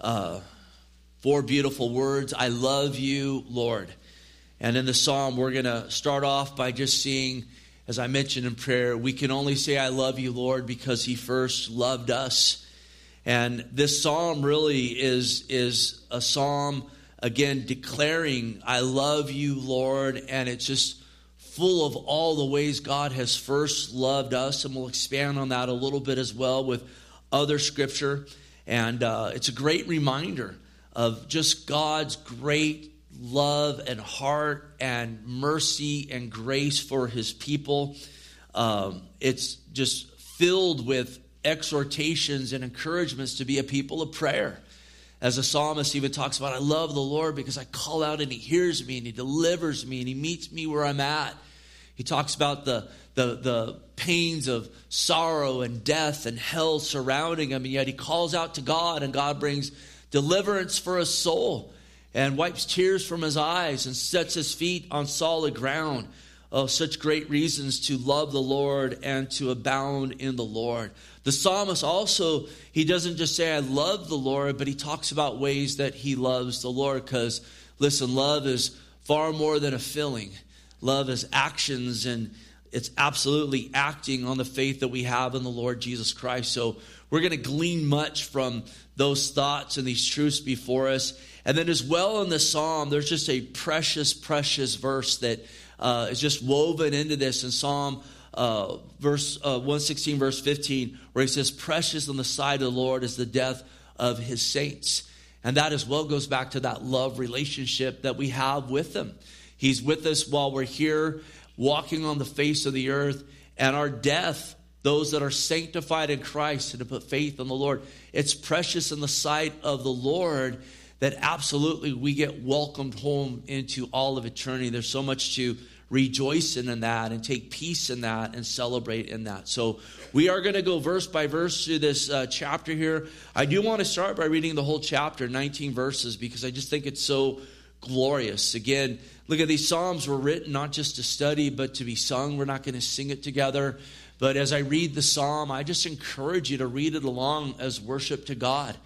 uh, four beautiful words I love you, Lord. And in the psalm, we're going to start off by just seeing, as I mentioned in prayer, we can only say, I love you, Lord, because He first loved us. And this psalm really is, is a psalm, again, declaring, I love you, Lord. And it's just full of all the ways God has first loved us. And we'll expand on that a little bit as well with other scripture. And uh, it's a great reminder of just God's great love and heart and mercy and grace for his people. Um, it's just filled with exhortations and encouragements to be a people of prayer. As the psalmist even talks about, I love the Lord because I call out and he hears me and he delivers me and he meets me where I'm at. He talks about the, the, the pains of sorrow and death and hell surrounding him, and yet he calls out to God, and God brings deliverance for his soul and wipes tears from his eyes and sets his feet on solid ground. Oh, such great reasons to love the Lord and to abound in the Lord. The psalmist also, he doesn't just say, I love the Lord, but he talks about ways that he loves the Lord because, listen, love is far more than a feeling. Love is actions and it's absolutely acting on the faith that we have in the Lord Jesus Christ. So we're going to glean much from those thoughts and these truths before us. And then, as well, in the psalm, there's just a precious, precious verse that uh, is just woven into this in Psalm uh, verse uh, 116, verse 15, where he says, Precious on the side of the Lord is the death of his saints. And that as well goes back to that love relationship that we have with him. He's with us while we're here, walking on the face of the earth, and our death those that are sanctified in Christ and to put faith in the Lord. It's precious in the sight of the Lord that absolutely we get welcomed home into all of eternity. There's so much to rejoice in, in that and take peace in that and celebrate in that. So we are going to go verse by verse through this uh, chapter here. I do want to start by reading the whole chapter, 19 verses, because I just think it's so glorious. Again, look at these Psalms were written not just to study, but to be sung. We're not going to sing it together. But as I read the psalm, I just encourage you to read it along as worship to God.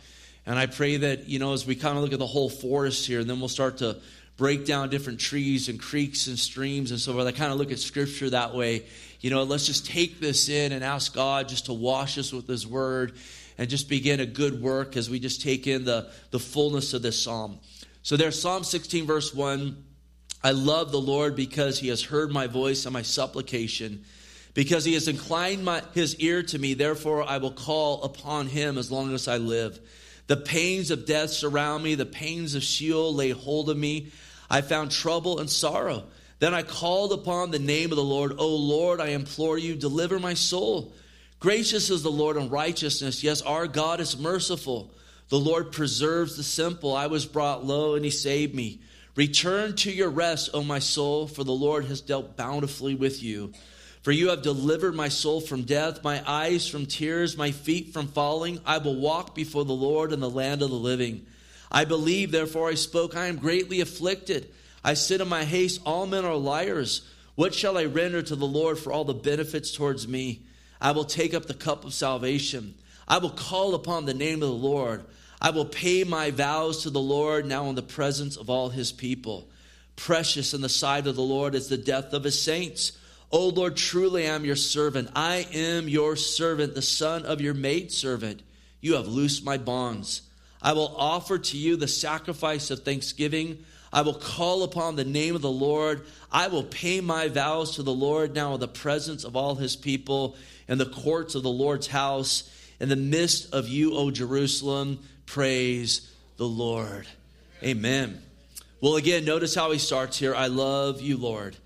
And I pray that, you know, as we kind of look at the whole forest here, and then we'll start to break down different trees and creeks and streams and so forth. I kind of look at scripture that way. You know, let's just take this in and ask God just to wash us with his word and just begin a good work as we just take in the, the fullness of this psalm. So there's Psalm 16, verse 1. I love the Lord because he has heard my voice and my supplication. Because he has inclined my, his ear to me, therefore I will call upon him as long as I live. The pains of death surround me, the pains of Sheol lay hold of me. I found trouble and sorrow. Then I called upon the name of the Lord. O Lord, I implore you, deliver my soul. Gracious is the Lord in righteousness. Yes, our God is merciful. The Lord preserves the simple. I was brought low, and he saved me. Return to your rest, O my soul, for the Lord has dealt bountifully with you. For you have delivered my soul from death, my eyes from tears, my feet from falling. I will walk before the Lord in the land of the living. I believe, therefore I spoke. I am greatly afflicted. I said in my haste, All men are liars. What shall I render to the Lord for all the benefits towards me? I will take up the cup of salvation. I will call upon the name of the Lord. I will pay my vows to the Lord now in the presence of all his people. Precious in the sight of the Lord is the death of his saints. O Lord, truly I am your servant. I am your servant, the son of your maidservant. You have loosed my bonds. I will offer to you the sacrifice of thanksgiving. I will call upon the name of the Lord. I will pay my vows to the Lord now in the presence of all his people, in the courts of the Lord's house, in the midst of you, O Jerusalem. Praise the Lord. Amen. Well, again, notice how he starts here. I love you, Lord.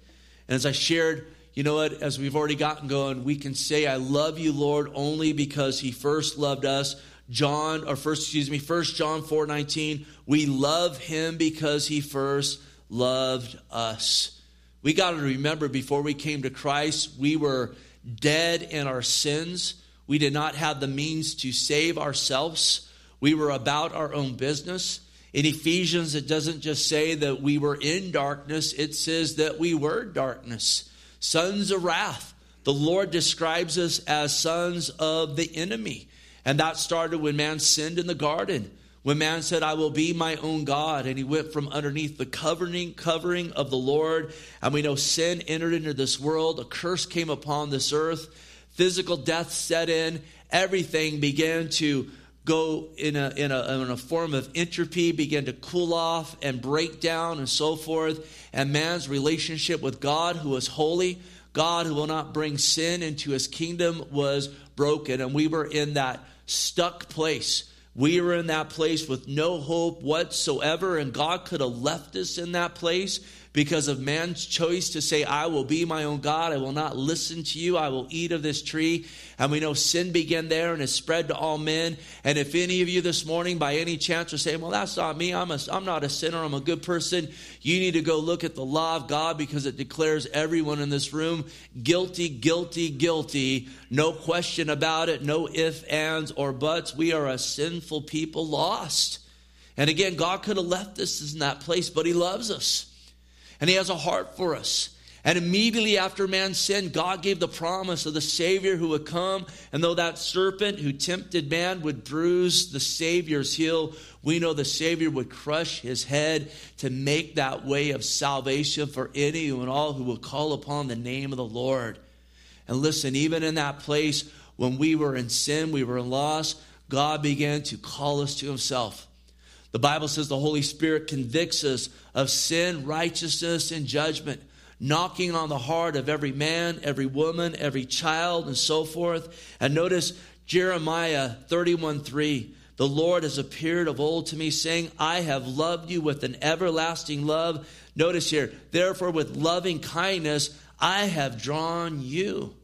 And as I shared you know what? As we've already gotten going, we can say, I love you, Lord, only because he first loved us. John, or first, excuse me, First John 4 19, we love him because he first loved us. We got to remember before we came to Christ, we were dead in our sins. We did not have the means to save ourselves. We were about our own business. In Ephesians, it doesn't just say that we were in darkness, it says that we were darkness sons of wrath. The Lord describes us as sons of the enemy. And that started when man sinned in the garden. when man said, I will be my own God, and he went from underneath the covering, covering of the Lord. And we know sin entered into this world, a curse came upon this earth, physical death set in, everything began to go in a, in a, in a form of entropy, begin to cool off and break down and so forth. And man's relationship with God, who is holy, God who will not bring sin into his kingdom, was broken. And we were in that stuck place we were in that place with no hope whatsoever, and God could have left us in that place because of man's choice to say, I will be my own God. I will not listen to you. I will eat of this tree. And we know sin began there and has spread to all men. And if any of you this morning, by any chance, are saying, Well, that's not me. I'm, a, I'm not a sinner. I'm a good person. You need to go look at the law of God because it declares everyone in this room guilty, guilty, guilty. No question about it. No ifs, ands, or buts. We are a sinful people lost. And again, God could have left us in that place, but He loves us and He has a heart for us. And immediately after man sinned, God gave the promise of the Savior who would come. And though that serpent who tempted man would bruise the Savior's heel, we know the Savior would crush his head to make that way of salvation for any and all who will call upon the name of the Lord. And listen, even in that place when we were in sin, we were lost, God began to call us to Himself. The Bible says the Holy Spirit convicts us of sin, righteousness, and judgment, knocking on the heart of every man, every woman, every child, and so forth. And notice Jeremiah 31 3. The Lord has appeared of old to me, saying, I have loved you with an everlasting love. Notice here, therefore, with loving kindness, I have drawn you.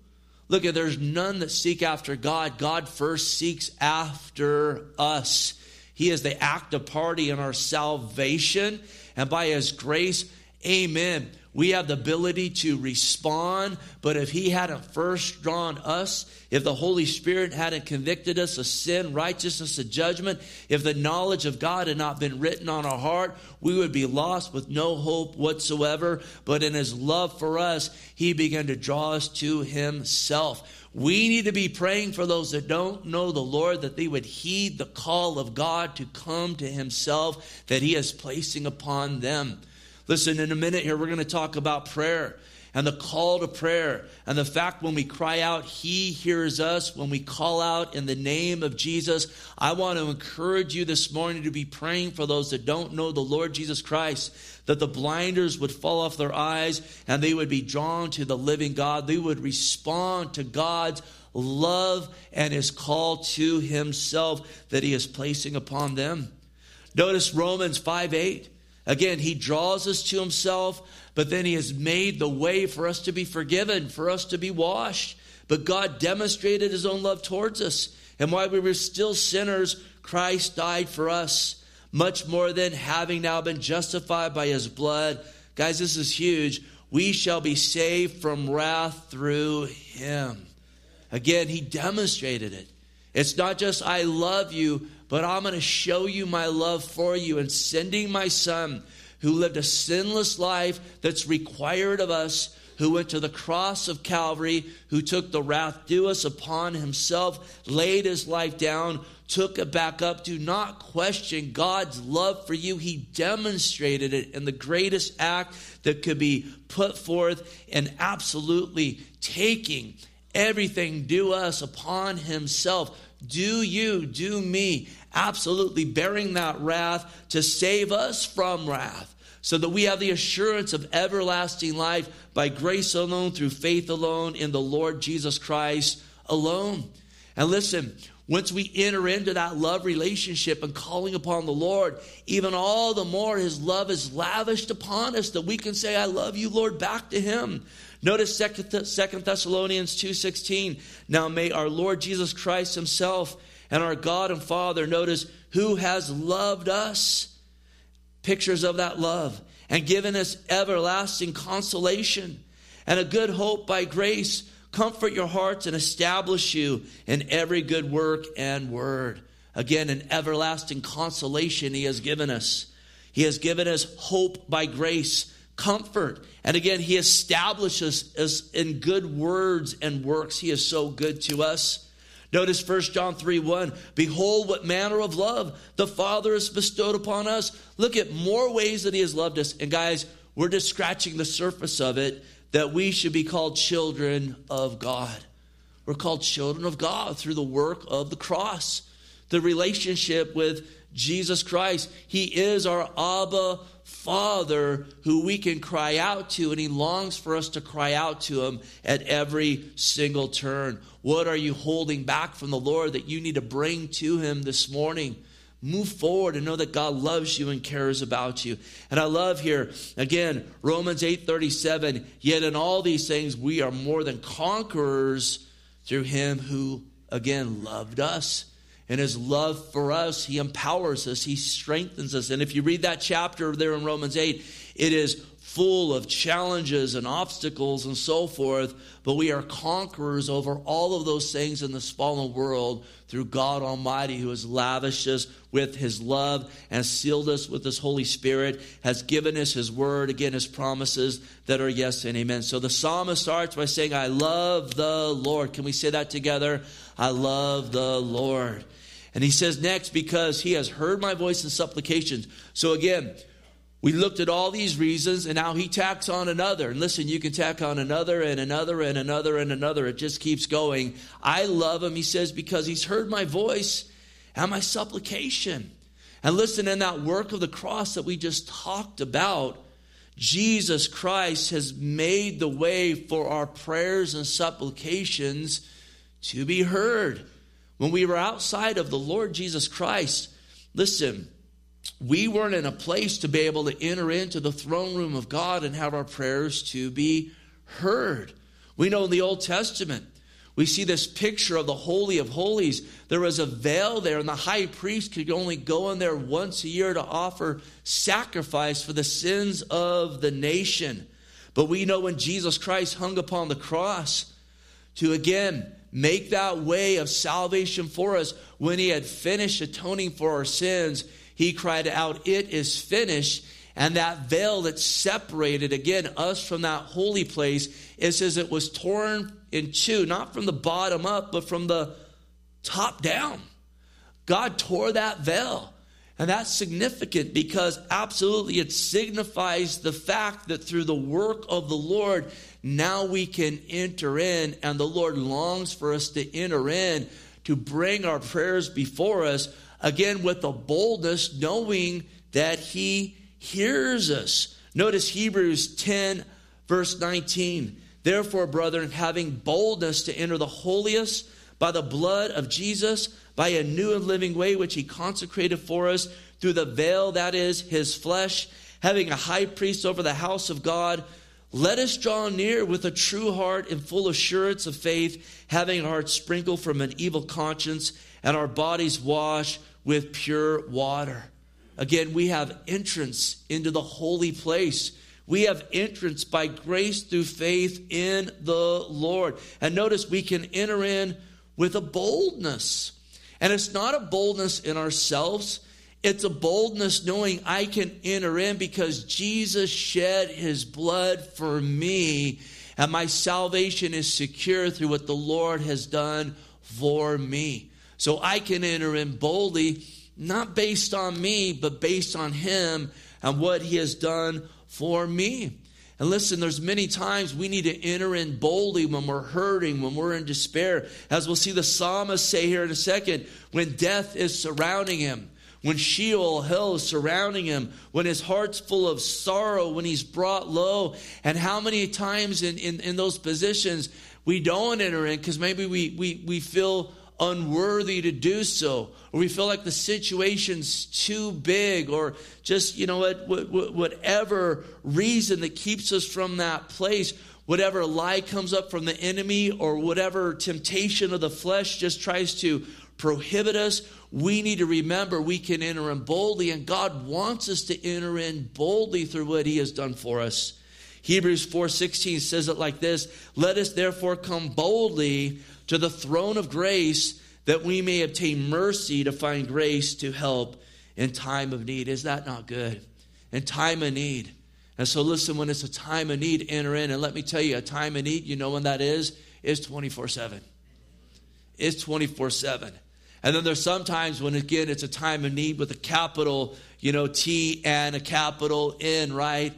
Look at there's none that seek after God. God first seeks after us. He is the active party in our salvation. And by His grace, amen. We have the ability to respond, but if He hadn't first drawn us, if the Holy Spirit hadn't convicted us of sin, righteousness, and judgment, if the knowledge of God had not been written on our heart, we would be lost with no hope whatsoever. But in His love for us, He began to draw us to Himself. We need to be praying for those that don't know the Lord that they would heed the call of God to come to Himself that He is placing upon them. Listen, in a minute here, we're going to talk about prayer and the call to prayer and the fact when we cry out, He hears us. When we call out in the name of Jesus, I want to encourage you this morning to be praying for those that don't know the Lord Jesus Christ that the blinders would fall off their eyes and they would be drawn to the living God. They would respond to God's love and his call to himself that he is placing upon them. Notice Romans 5 8. Again, he draws us to himself, but then he has made the way for us to be forgiven, for us to be washed. But God demonstrated his own love towards us. And while we were still sinners, Christ died for us much more than having now been justified by his blood. Guys, this is huge. We shall be saved from wrath through him. Again, he demonstrated it. It's not just, I love you, but I'm going to show you my love for you and sending my son who lived a sinless life that's required of us who went to the cross of Calvary, who took the wrath due us upon himself, laid his life down, took it back up. Do not question God's love for you. He demonstrated it in the greatest act that could be put forth and absolutely taking everything due us upon himself. Do you, do me, absolutely bearing that wrath to save us from wrath so that we have the assurance of everlasting life by grace alone, through faith alone, in the Lord Jesus Christ alone. And listen, once we enter into that love relationship and calling upon the Lord, even all the more his love is lavished upon us that we can say, I love you, Lord, back to him. Notice Second Thessalonians 2.16. Now may our Lord Jesus Christ himself and our God and Father, notice, who has loved us, pictures of that love, and given us everlasting consolation and a good hope by grace comfort your hearts and establish you in every good work and word. Again, an everlasting consolation he has given us. He has given us hope by grace, comfort. And again, he establishes us in good words and works. He is so good to us. Notice 1 John 3 1. Behold, what manner of love the Father has bestowed upon us. Look at more ways that He has loved us. And guys, we're just scratching the surface of it that we should be called children of God. We're called children of God through the work of the cross, the relationship with Jesus Christ. He is our Abba Father who we can cry out to, and He longs for us to cry out to Him at every single turn. What are you holding back from the Lord that you need to bring to Him this morning? Move forward and know that God loves you and cares about you. And I love here again Romans 8:37, yet in all these things we are more than conquerors through him who again loved us and his love for us, he empowers us, he strengthens us. And if you read that chapter there in Romans 8, it is full of challenges and obstacles and so forth, but we are conquerors over all of those things in this fallen world through God Almighty, who has lavished us with his love and sealed us with his Holy Spirit, has given us his word, again, his promises that are yes and amen. So the psalmist starts by saying, I love the Lord. Can we say that together? I love the Lord. And he says next, because he has heard my voice in supplications. So again, we looked at all these reasons, and now he tacks on another. And listen, you can tack on another and another and another and another. It just keeps going. I love him, he says, because he's heard my voice and my supplication. And listen, in that work of the cross that we just talked about, Jesus Christ has made the way for our prayers and supplications to be heard. When we were outside of the Lord Jesus Christ, listen, we weren't in a place to be able to enter into the throne room of God and have our prayers to be heard. We know in the Old Testament, we see this picture of the Holy of Holies. There was a veil there, and the high priest could only go in there once a year to offer sacrifice for the sins of the nation. But we know when Jesus Christ hung upon the cross to again make that way of salvation for us. When he had finished atoning for our sins, he cried out, It is finished. And that veil that separated, again, us from that holy place, it says it was torn in two, not from the bottom up, but from the top down. God tore that veil. And that's significant because absolutely it signifies the fact that through the work of the Lord, now we can enter in, and the Lord longs for us to enter in to bring our prayers before us, again with a boldness, knowing that He hears us. Notice Hebrews 10, verse 19. Therefore, brethren, having boldness to enter the holiest by the blood of Jesus, by a new and living way which He consecrated for us through the veil that is His flesh, having a high priest over the house of God let us draw near with a true heart and full assurance of faith, having our hearts sprinkled from an evil conscience and our bodies washed with pure water. Again, we have entrance into the holy place. We have entrance by grace through faith in the Lord. And notice we can enter in with a boldness. And it's not a boldness in ourselves, it's a boldness knowing I can enter in because Jesus shed his blood for me, and my salvation is secure through what the Lord has done for me. So I can enter in boldly, not based on me, but based on him and what he has done for me. And listen, there's many times we need to enter in boldly when we're hurting, when we're in despair. As we'll see the psalmist say here in a second, when death is surrounding him when Sheol, hell is surrounding him, when his heart's full of sorrow, when he's brought low. And how many times in, in, in those positions we don't enter in because maybe we, we, we feel unworthy to do so, or we feel like the situation's too big, or just, you know what, whatever reason that keeps us from that place whatever lie comes up from the enemy or whatever temptation of the flesh just tries to prohibit us, we need to remember we can enter in boldly, and God wants us to enter in boldly through what He has done for us. Hebrews 4:16 says it like this, "Let us therefore come boldly to the throne of grace that we may obtain mercy to find grace to help in time of need." Is that not good? In time of need. And so listen, when it's a time of need, enter in. And let me tell you, a time of need, you know when that is? Is 24 7. it's 24 7. And then there's sometimes when, again, it's a time of need with a capital, you know, T and a capital N, right?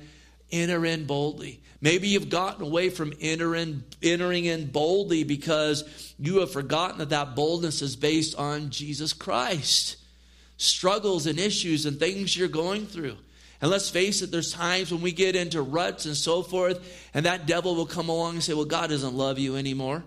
Enter in boldly. Maybe you've gotten away from entering, entering in boldly because you have forgotten that that boldness is based on Jesus Christ. Struggles and issues and things you're going through. And let's face it, there's times when we get into ruts and so forth, and that devil will come along and say, Well, God doesn't love you anymore.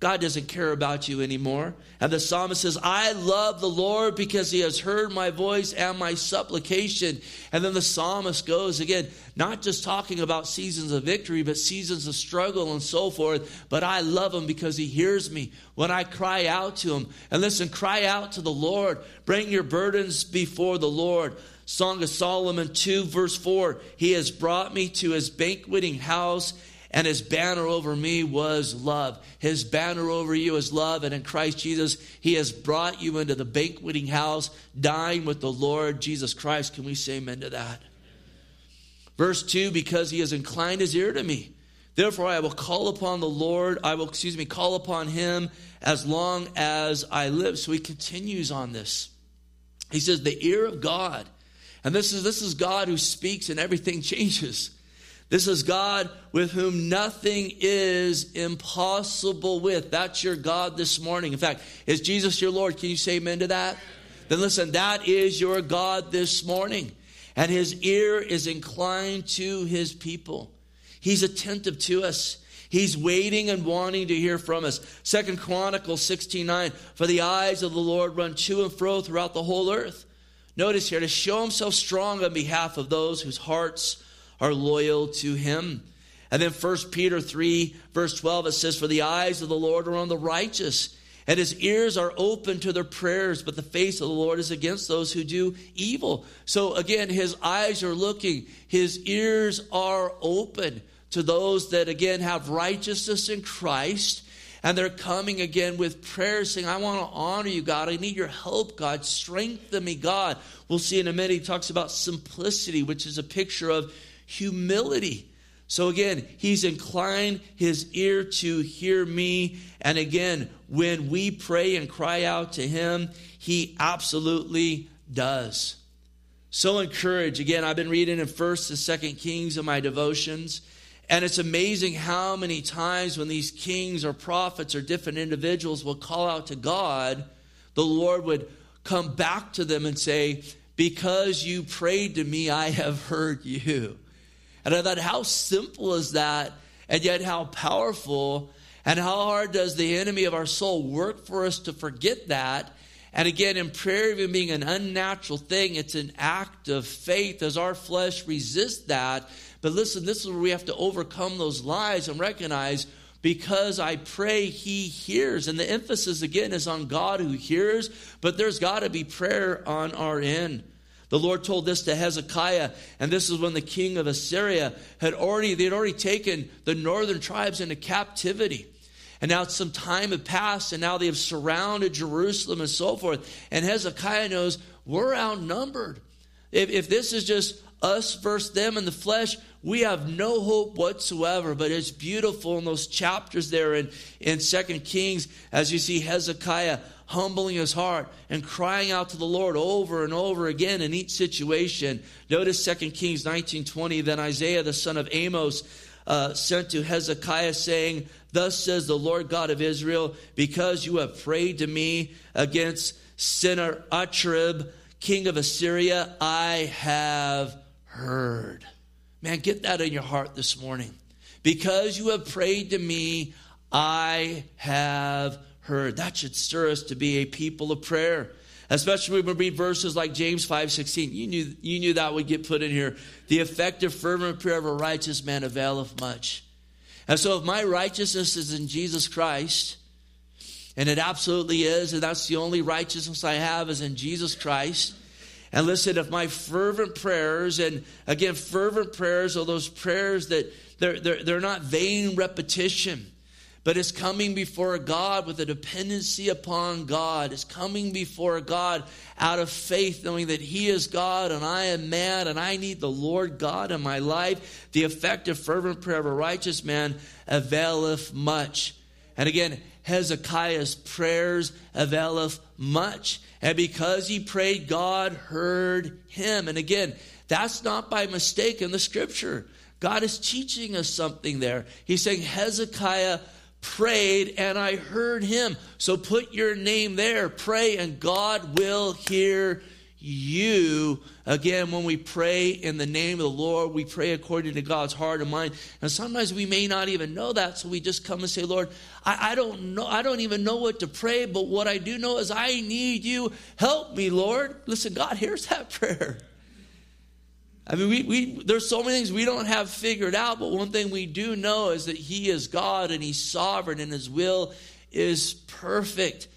God doesn't care about you anymore. And the psalmist says, I love the Lord because he has heard my voice and my supplication. And then the psalmist goes again, not just talking about seasons of victory, but seasons of struggle and so forth. But I love him because he hears me when I cry out to him. And listen, cry out to the Lord. Bring your burdens before the Lord. Song of Solomon 2, verse 4 He has brought me to his banqueting house and his banner over me was love. His banner over you is love, and in Christ Jesus, he has brought you into the banqueting house, dying with the Lord Jesus Christ. Can we say amen to that? Verse 2 Because he has inclined his ear to me. Therefore, I will call upon the Lord. I will, excuse me, call upon him as long as I live. So he continues on this. He says, The ear of God. And this is, this is God who speaks and everything changes. This is God with whom nothing is impossible with. That's your God this morning. In fact, is Jesus your Lord? Can you say amen to that? Then listen, that is your God this morning. And his ear is inclined to his people. He's attentive to us. He's waiting and wanting to hear from us. Second Chronicles 16:9. For the eyes of the Lord run to and fro throughout the whole earth. Notice here to show himself strong on behalf of those whose hearts are loyal to him. And then 1 Peter 3, verse 12, it says, For the eyes of the Lord are on the righteous, and his ears are open to their prayers, but the face of the Lord is against those who do evil. So again, his eyes are looking, his ears are open to those that again have righteousness in Christ. And they're coming again with prayers saying, I want to honor you, God. I need your help, God. Strengthen me, God. We'll see in a minute. He talks about simplicity, which is a picture of humility. So again, he's inclined his ear to hear me. And again, when we pray and cry out to him, he absolutely does. So encouraged. Again, I've been reading in First and Second Kings in my devotions. And it's amazing how many times when these kings or prophets or different individuals will call out to God, the Lord would come back to them and say, Because you prayed to me, I have heard you. And I thought, how simple is that? And yet, how powerful and how hard does the enemy of our soul work for us to forget that? And again, in prayer, even being an unnatural thing, it's an act of faith as our flesh resists that. But listen, this is where we have to overcome those lies and recognize because I pray, he hears. And the emphasis again is on God who hears, but there's got to be prayer on our end. The Lord told this to Hezekiah, and this is when the king of Assyria had already, they had already taken the northern tribes into captivity. And now some time had passed, and now they have surrounded Jerusalem and so forth. And Hezekiah knows we're outnumbered. If, if this is just us versus them in the flesh, we have no hope whatsoever. But it's beautiful in those chapters there in, in 2 Kings as you see Hezekiah humbling his heart and crying out to the Lord over and over again in each situation. Notice 2 Kings 19:20. Then Isaiah the son of Amoz uh, sent to Hezekiah, saying, Thus says the Lord God of Israel, because you have prayed to me against Sennacherib, king of Assyria, I have heard. Man, get that in your heart this morning. Because you have prayed to me, I have heard. That should stir us to be a people of prayer. Especially when we read verses like James 5:16. You knew, you knew that would get put in here. The effective, fervent prayer of a righteous man availeth much. And so if my righteousness is in Jesus Christ, and it absolutely is, and that's the only righteousness I have is in Jesus Christ. And listen, if my fervent prayers, and again, fervent prayers are those prayers that they're, they're, they're not vain repetition but it's coming before God with a dependency upon God. It's coming before God out of faith, knowing that He is God and I am man and I need the Lord God in my life. The effective, fervent prayer of a righteous man availeth much. And again, Hezekiah's prayers availeth much. And because he prayed, God heard him. And again, that's not by mistake in the scripture. God is teaching us something there. He's saying, Hezekiah prayed and I heard him. So put your name there. Pray and God will hear you. Again, when we pray in the name of the Lord, we pray according to God's heart and mind. And sometimes we may not even know that, so we just come and say, Lord, I, I don't know, I don't even know what to pray, but what I do know is I need you. Help me, Lord. Listen, God hears that prayer. I mean, we, we, there's so many things we don't have figured out, but one thing we do know is that He is God and He's sovereign and His will is perfect.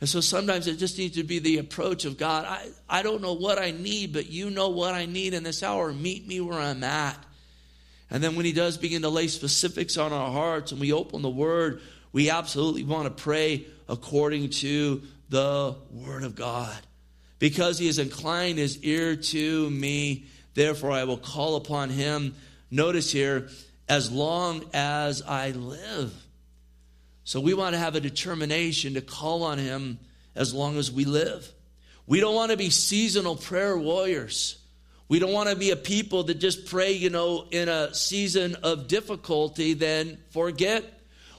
And so sometimes it just needs to be the approach of God. I, I don't know what I need, but you know what I need in this hour. Meet me where I'm at. And then when He does begin to lay specifics on our hearts and we open the Word, we absolutely want to pray according to the Word of God. Because He has inclined His ear to me Therefore, I will call upon him. Notice here, as long as I live. So we want to have a determination to call on him as long as we live. We don't want to be seasonal prayer warriors. We don't want to be a people that just pray, you know, in a season of difficulty, then forget.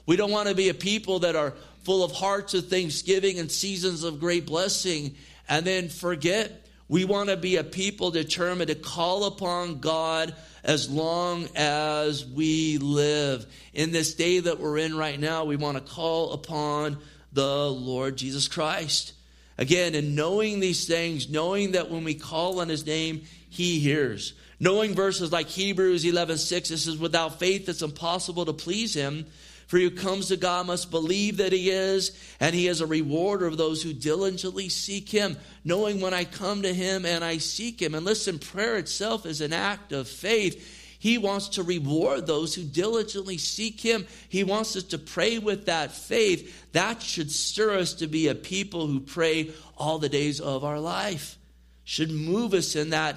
We don't want to be a people that are full of hearts of thanksgiving and seasons of great blessing and then forget. We want to be a people determined to call upon God as long as we live. In this day that we're in right now, we want to call upon the Lord Jesus Christ. Again, and knowing these things, knowing that when we call on his name, he hears. Knowing verses like Hebrews 11 6, it says, Without faith, it's impossible to please him. For who comes to God must believe that he is, and he is a rewarder of those who diligently seek him, knowing when I come to him and I seek him. And listen, prayer itself is an act of faith. He wants to reward those who diligently seek him. He wants us to pray with that faith. That should stir us to be a people who pray all the days of our life. Should move us in that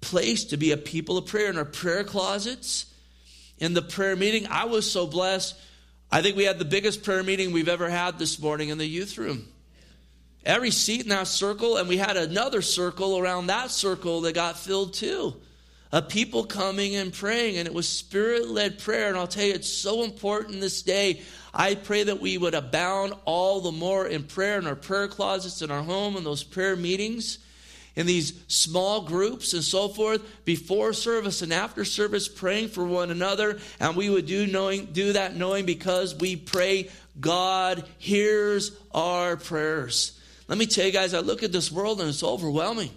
place to be a people of prayer in our prayer closets, in the prayer meeting. I was so blessed I think we had the biggest prayer meeting we've ever had this morning in the youth room. Every seat in that circle, and we had another circle around that circle that got filled too. Of people coming and praying, and it was spirit led prayer. And I'll tell you, it's so important this day. I pray that we would abound all the more in prayer in our prayer closets, in our home, in those prayer meetings in these small groups and so forth before service and after service praying for one another and we would do knowing do that knowing because we pray God hears our prayers. Let me tell you guys, I look at this world and it's overwhelming.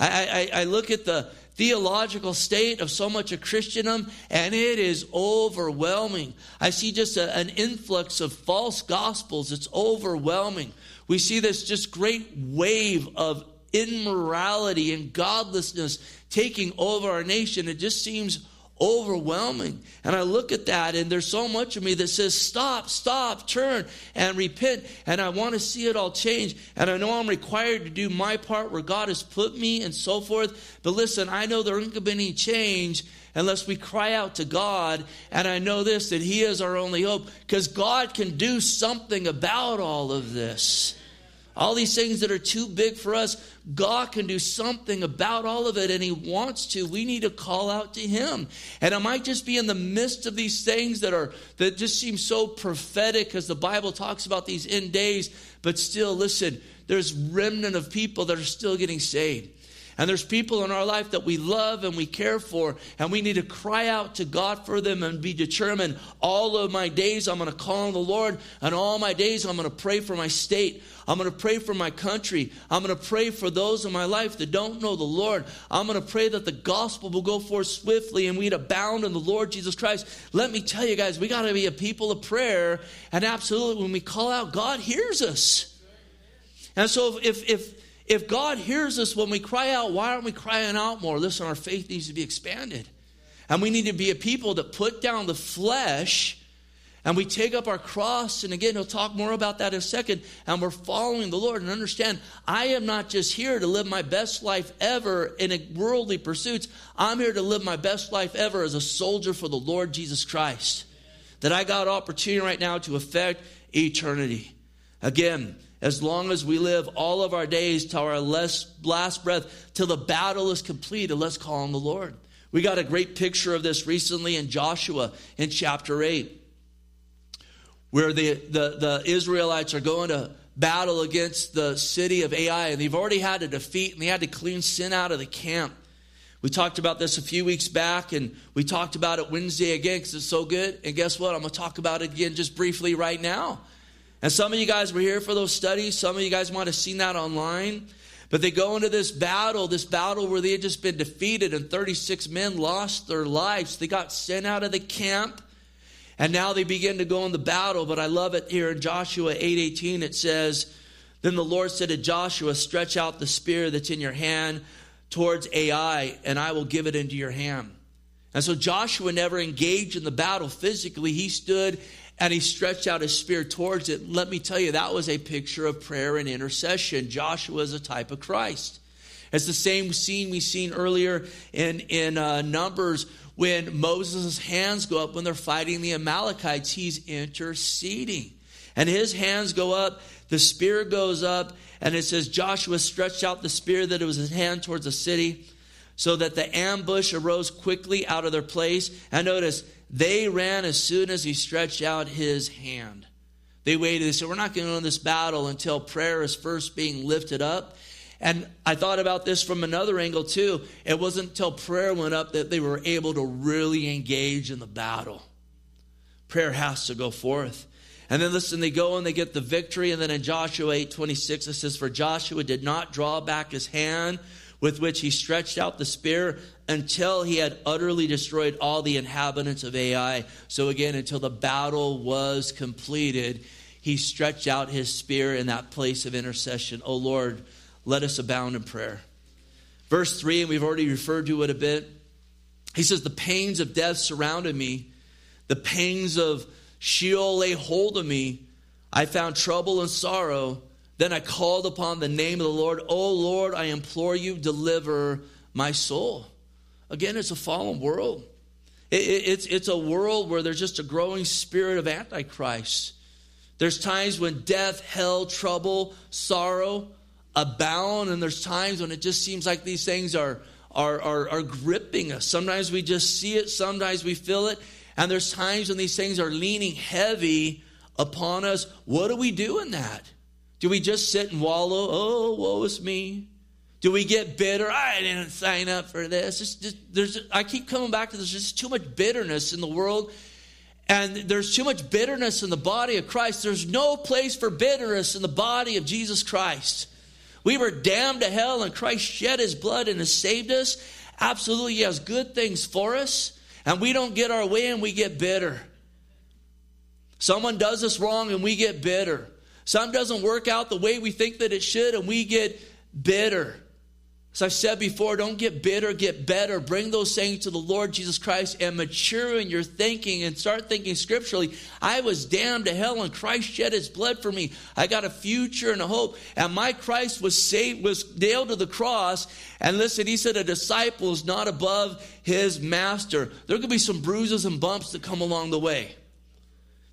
I, I, I look at the theological state of so much of Christendom, and it is overwhelming. I see just a, an influx of false gospels. It's overwhelming. We see this just great wave of immorality and godlessness taking over our nation. It just seems overwhelming. And I look at that, and there's so much of me that says, Stop, stop, turn, and repent. And I want to see it all change. And I know I'm required to do my part where God has put me and so forth. But listen, I know there ain't going to be any change unless we cry out to God. And I know this that He is our only hope because God can do something about all of this. All these things that are too big for us, God can do something about all of it, and He wants to. We need to call out to Him. And it might just be in the midst of these things that are that just seem so prophetic as the Bible talks about these end days, but still, listen, there's remnant of people that are still getting saved. And there's people in our life that we love and we care for, and we need to cry out to God for them and be determined. All of my days, I'm going to call on the Lord, and all my days, I'm going to pray for my state. I'm going to pray for my country. I'm going to pray for those in my life that don't know the Lord. I'm going to pray that the gospel will go forth swiftly and we'd abound in the Lord Jesus Christ. Let me tell you guys, we got to be a people of prayer, and absolutely, when we call out, God hears us. And so if, if, if God hears us when we cry out, why aren't we crying out more? Listen, our faith needs to be expanded. And we need to be a people that put down the flesh and we take up our cross. And again, he'll talk more about that in a second. And we're following the Lord and understand I am not just here to live my best life ever in worldly pursuits. I'm here to live my best life ever as a soldier for the Lord Jesus Christ. That I got opportunity right now to affect eternity. Again, as long as we live all of our days till our last breath, till the battle is completed, let's call on the Lord. We got a great picture of this recently in Joshua in chapter 8, where the, the, the Israelites are going to battle against the city of Ai, and they've already had to defeat and they had to clean sin out of the camp. We talked about this a few weeks back, and we talked about it Wednesday again because it's so good. And guess what? I'm going to talk about it again just briefly right now. And some of you guys were here for those studies. Some of you guys might have seen that online. But they go into this battle, this battle where they had just been defeated, and 36 men lost their lives. They got sent out of the camp. And now they begin to go in the battle, but I love it here in Joshua 8:18 it says, "Then the Lord said to Joshua, stretch out the spear that's in your hand towards Ai, and I will give it into your hand." And so Joshua never engaged in the battle physically. He stood and he stretched out his spear towards it. Let me tell you, that was a picture of prayer and intercession. Joshua is a type of Christ. It's the same scene we seen earlier in, in uh, Numbers when Moses' hands go up when they're fighting the Amalekites, he's interceding. And his hands go up, the spear goes up, and it says Joshua stretched out the spear that it was his hand towards the city, so that the ambush arose quickly out of their place. And notice, they ran as soon as he stretched out his hand. They waited. They said, We're not going to win this battle until prayer is first being lifted up. And I thought about this from another angle too. It wasn't until prayer went up that they were able to really engage in the battle. Prayer has to go forth. And then listen, they go and they get the victory. And then in Joshua 8 26, it says, For Joshua did not draw back his hand with which he stretched out the spear until he had utterly destroyed all the inhabitants of Ai. So again, until the battle was completed, he stretched out his spear in that place of intercession. Oh Lord, let us abound in prayer. Verse 3, and we've already referred to it a bit. He says, The pains of death surrounded me, the pains of Sheol lay hold of me. I found trouble and sorrow. Then I called upon the name of the Lord. Oh Lord, I implore you, deliver my soul. Again, it's a fallen world. it's, it's a world where there's just a growing spirit of Antichrist. There's times when death, hell, trouble, sorrow, abound, and there's times when it just seems like these things are, are, are, are gripping us. Sometimes we just see it, sometimes we feel it, and there's times when these things are leaning heavy upon us. What do we do in that? Do we just sit and wallow? Oh, woe is me. Do we get bitter? I didn't sign up for this. Just, there's, I keep coming back to this. There's just too much bitterness in the world. And there's too much bitterness in the body of Christ. There's no place for bitterness in the body of Jesus Christ. We were damned to hell, and Christ shed his blood and has saved us. Absolutely, he has good things for us, and we don't get our way and we get bitter. Someone does us wrong and we get bitter. Some doesn't work out the way we think that it should, and we get bitter. As I've said before, don't get bitter, get better. Bring those things to the Lord Jesus Christ and mature in your thinking and start thinking scripturally. I was damned to hell and Christ shed his blood for me. I got a future and a hope. And my Christ was saved, was nailed to the cross. And listen, he said a disciple is not above his master. There could be some bruises and bumps that come along the way.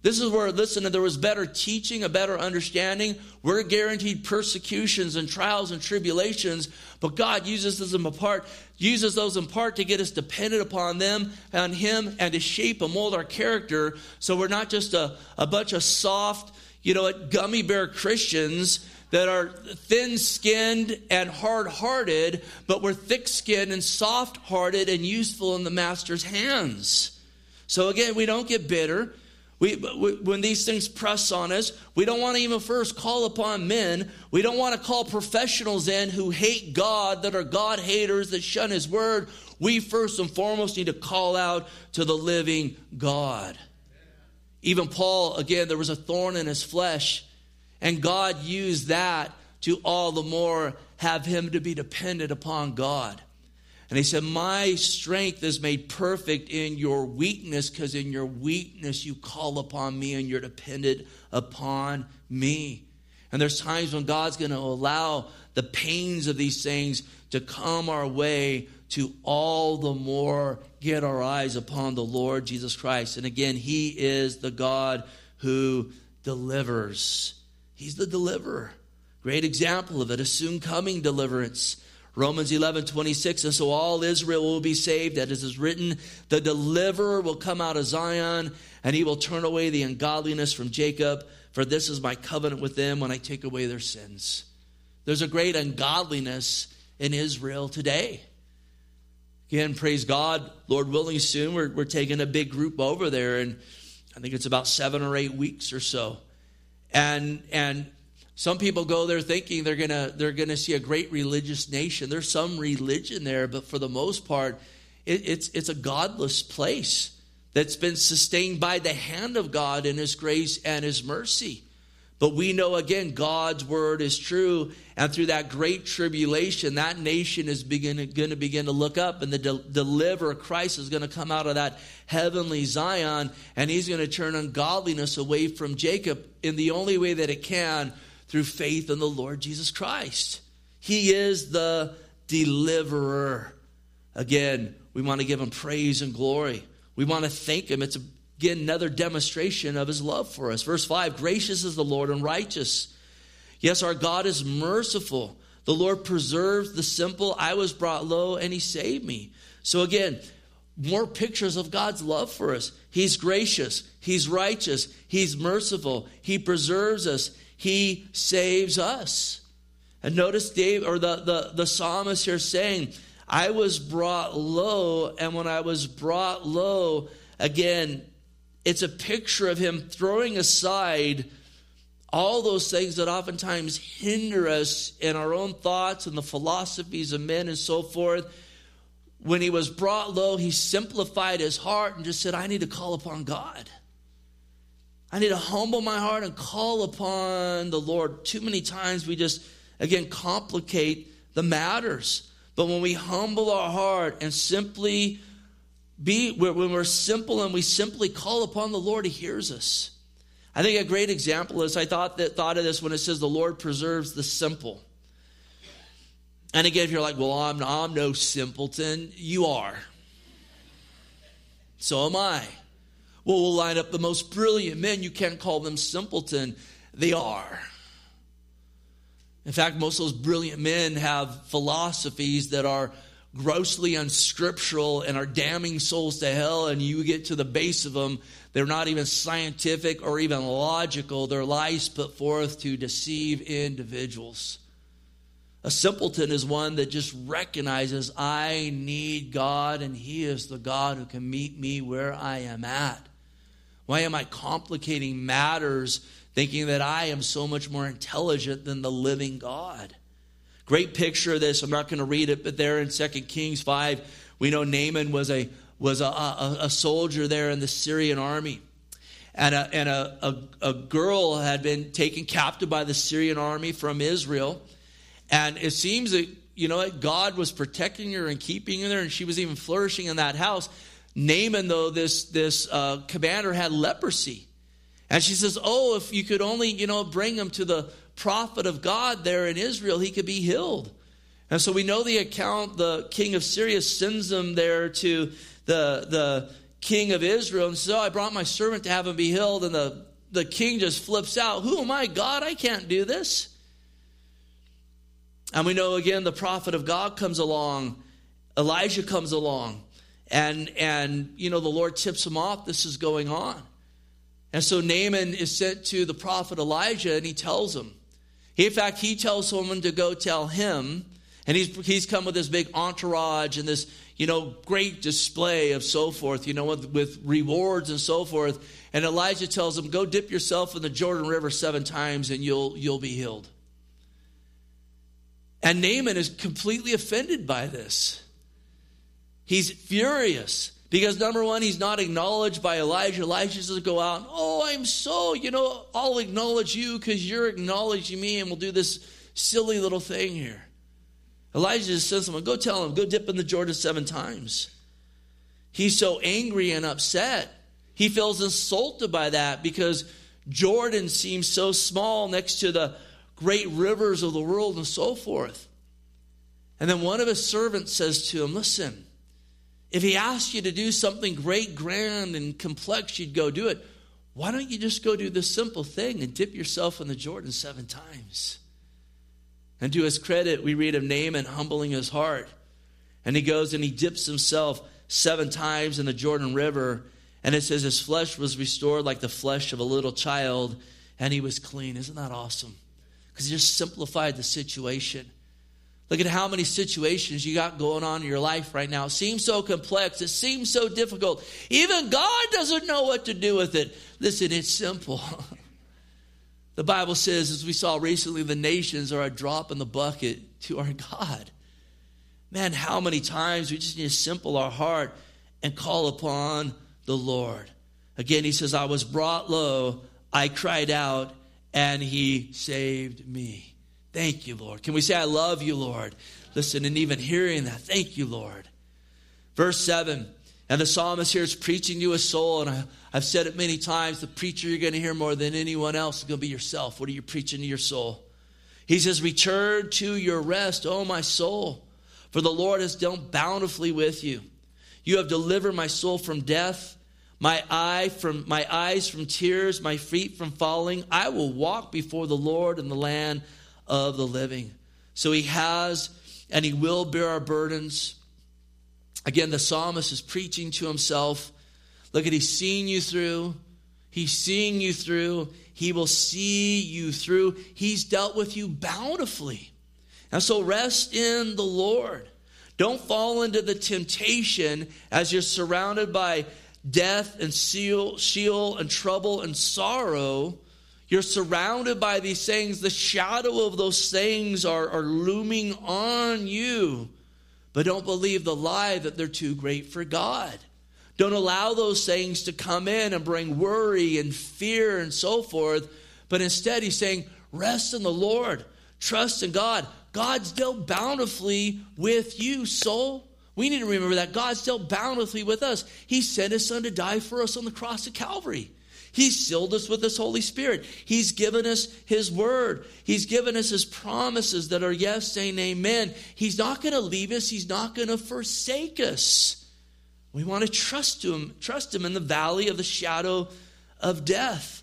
This is where, listen, there was better teaching, a better understanding. We're guaranteed persecutions and trials and tribulations, but God uses them apart, uses those in part to get us dependent upon them, on Him, and to shape and mold our character so we're not just a, a bunch of soft, you know, gummy bear Christians that are thin skinned and hard hearted, but we're thick skinned and soft hearted and useful in the Master's hands. So again, we don't get bitter. We, when these things press on us, we don't want to even first call upon men. We don't want to call professionals in who hate God, that are God haters, that shun His word. We first and foremost need to call out to the living God. Even Paul, again, there was a thorn in his flesh, and God used that to all the more have him to be dependent upon God. And he said, My strength is made perfect in your weakness, because in your weakness you call upon me and you're dependent upon me. And there's times when God's going to allow the pains of these things to come our way to all the more get our eyes upon the Lord Jesus Christ. And again, He is the God who delivers. He's the deliverer. Great example of it, a soon coming deliverance. Romans 11, 26, and so all Israel will be saved. That is written, the deliverer will come out of Zion, and he will turn away the ungodliness from Jacob, for this is my covenant with them when I take away their sins. There's a great ungodliness in Israel today. Again, praise God, Lord willing, soon we're, we're taking a big group over there, and I think it's about seven or eight weeks or so. And and some people go there thinking they're gonna they're gonna see a great religious nation. There's some religion there, but for the most part, it, it's it's a godless place that's been sustained by the hand of God in His grace and His mercy. But we know again, God's word is true. And through that great tribulation, that nation is going to begin to look up, and the de- deliverer, Christ, is going to come out of that heavenly Zion, and he's going to turn ungodliness away from Jacob in the only way that it can through faith in the Lord Jesus Christ. He is the deliverer. Again, we want to give him praise and glory. We want to thank him. It's Again, another demonstration of his love for us. Verse 5 Gracious is the Lord and righteous. Yes, our God is merciful. The Lord preserves the simple. I was brought low and he saved me. So, again, more pictures of God's love for us. He's gracious, He's righteous, He's merciful, He preserves us, He saves us. And notice Dave or the, the, the psalmist here saying, I was brought low, and when I was brought low, again, it's a picture of him throwing aside all those things that oftentimes hinder us in our own thoughts and the philosophies of men and so forth. When he was brought low, he simplified his heart and just said, I need to call upon God. I need to humble my heart and call upon the Lord. Too many times we just, again, complicate the matters. But when we humble our heart and simply be when we're simple and we simply call upon the Lord, He hears us. I think a great example is I thought that thought of this when it says the Lord preserves the simple. And again, if you're like, well, I'm, I'm no simpleton, you are. So am I. Well, we'll line up the most brilliant men. You can't call them simpleton. They are. In fact, most of those brilliant men have philosophies that are grossly unscriptural and are damning souls to hell, and you get to the base of them, they're not even scientific or even logical. They're lies put forth to deceive individuals. A simpleton is one that just recognizes, I need God, and He is the God who can meet me where I am at. Why am I complicating matters thinking that I am so much more intelligent than the living God? Great picture of this. I'm not going to read it, but there in 2 Kings 5, we know Naaman was a was a, a, a soldier there in the Syrian army. And, a, and a, a, a girl had been taken captive by the Syrian army from Israel. And it seems that, you know, God was protecting her and keeping her there, and she was even flourishing in that house. Naaman, though, this, this uh, commander had leprosy. And she says, Oh, if you could only, you know, bring him to the prophet of God there in Israel, he could be healed. And so we know the account the king of Syria sends him there to the, the king of Israel and says, Oh, I brought my servant to have him be healed. And the, the king just flips out, Who am I, God? I can't do this. And we know again the prophet of God comes along, Elijah comes along, and and you know the Lord tips him off, this is going on. And so Naaman is sent to the prophet Elijah and he tells him, he, in fact, he tells someone to go tell him, and he's, he's come with this big entourage and this, you know, great display of so forth, you know, with, with rewards and so forth. And Elijah tells him, Go dip yourself in the Jordan River seven times and you'll, you'll be healed. And Naaman is completely offended by this. He's furious. Because number one, he's not acknowledged by Elijah. Elijah doesn't go out, oh, I'm so, you know, I'll acknowledge you because you're acknowledging me and we'll do this silly little thing here. Elijah just says to someone, go tell him, go dip in the Jordan seven times. He's so angry and upset. He feels insulted by that because Jordan seems so small next to the great rivers of the world and so forth. And then one of his servants says to him, Listen, if he asked you to do something great, grand, and complex, you'd go do it. why don't you just go do this simple thing and dip yourself in the Jordan seven times? And to his credit, we read of Naaman humbling his heart. And he goes and he dips himself seven times in the Jordan River. And it says his flesh was restored like the flesh of a little child, and he was clean. Isn't that awesome? Because he just simplified the situation. Look at how many situations you got going on in your life right now. It seems so complex. It seems so difficult. Even God doesn't know what to do with it. Listen, it's simple. the Bible says, as we saw recently, the nations are a drop in the bucket to our God. Man, how many times we just need to simple our heart and call upon the Lord. Again, he says, I was brought low, I cried out, and he saved me. Thank you, Lord. Can we say, I love you, Lord? Listen, and even hearing that, thank you, Lord. Verse 7, and the psalmist here is preaching to his soul, and I, have said it many times the preacher you're going to hear more than anyone else is going to be yourself. What are you preaching to your soul? He says, Return to your rest, O my soul, for the Lord has dealt bountifully with you. You have delivered my soul from death, my eye from my eyes from tears, my feet from falling. I will walk before the Lord in the land of the living. So he has and he will bear our burdens. Again, the psalmist is preaching to himself. Look at, he's seeing you through. He's seeing you through. He will see you through. He's dealt with you bountifully. And so rest in the Lord. Don't fall into the temptation as you're surrounded by death and Sheol, and trouble and sorrow you're surrounded by these things. The shadow of those things are, are looming on you. But don't believe the lie that they're too great for God. Don't allow those things to come in and bring worry and fear and so forth. But instead, he's saying, rest in the Lord, trust in God. God's dealt bountifully with you, soul. We need to remember that God's dealt bountifully with us. He sent his son to die for us on the cross of Calvary. He's sealed us with His Holy Spirit. He's given us His Word. He's given us His promises that are yes and amen. He's not going to leave us. He's not going to forsake us. We want to trust Him, trust Him in the valley of the shadow of death.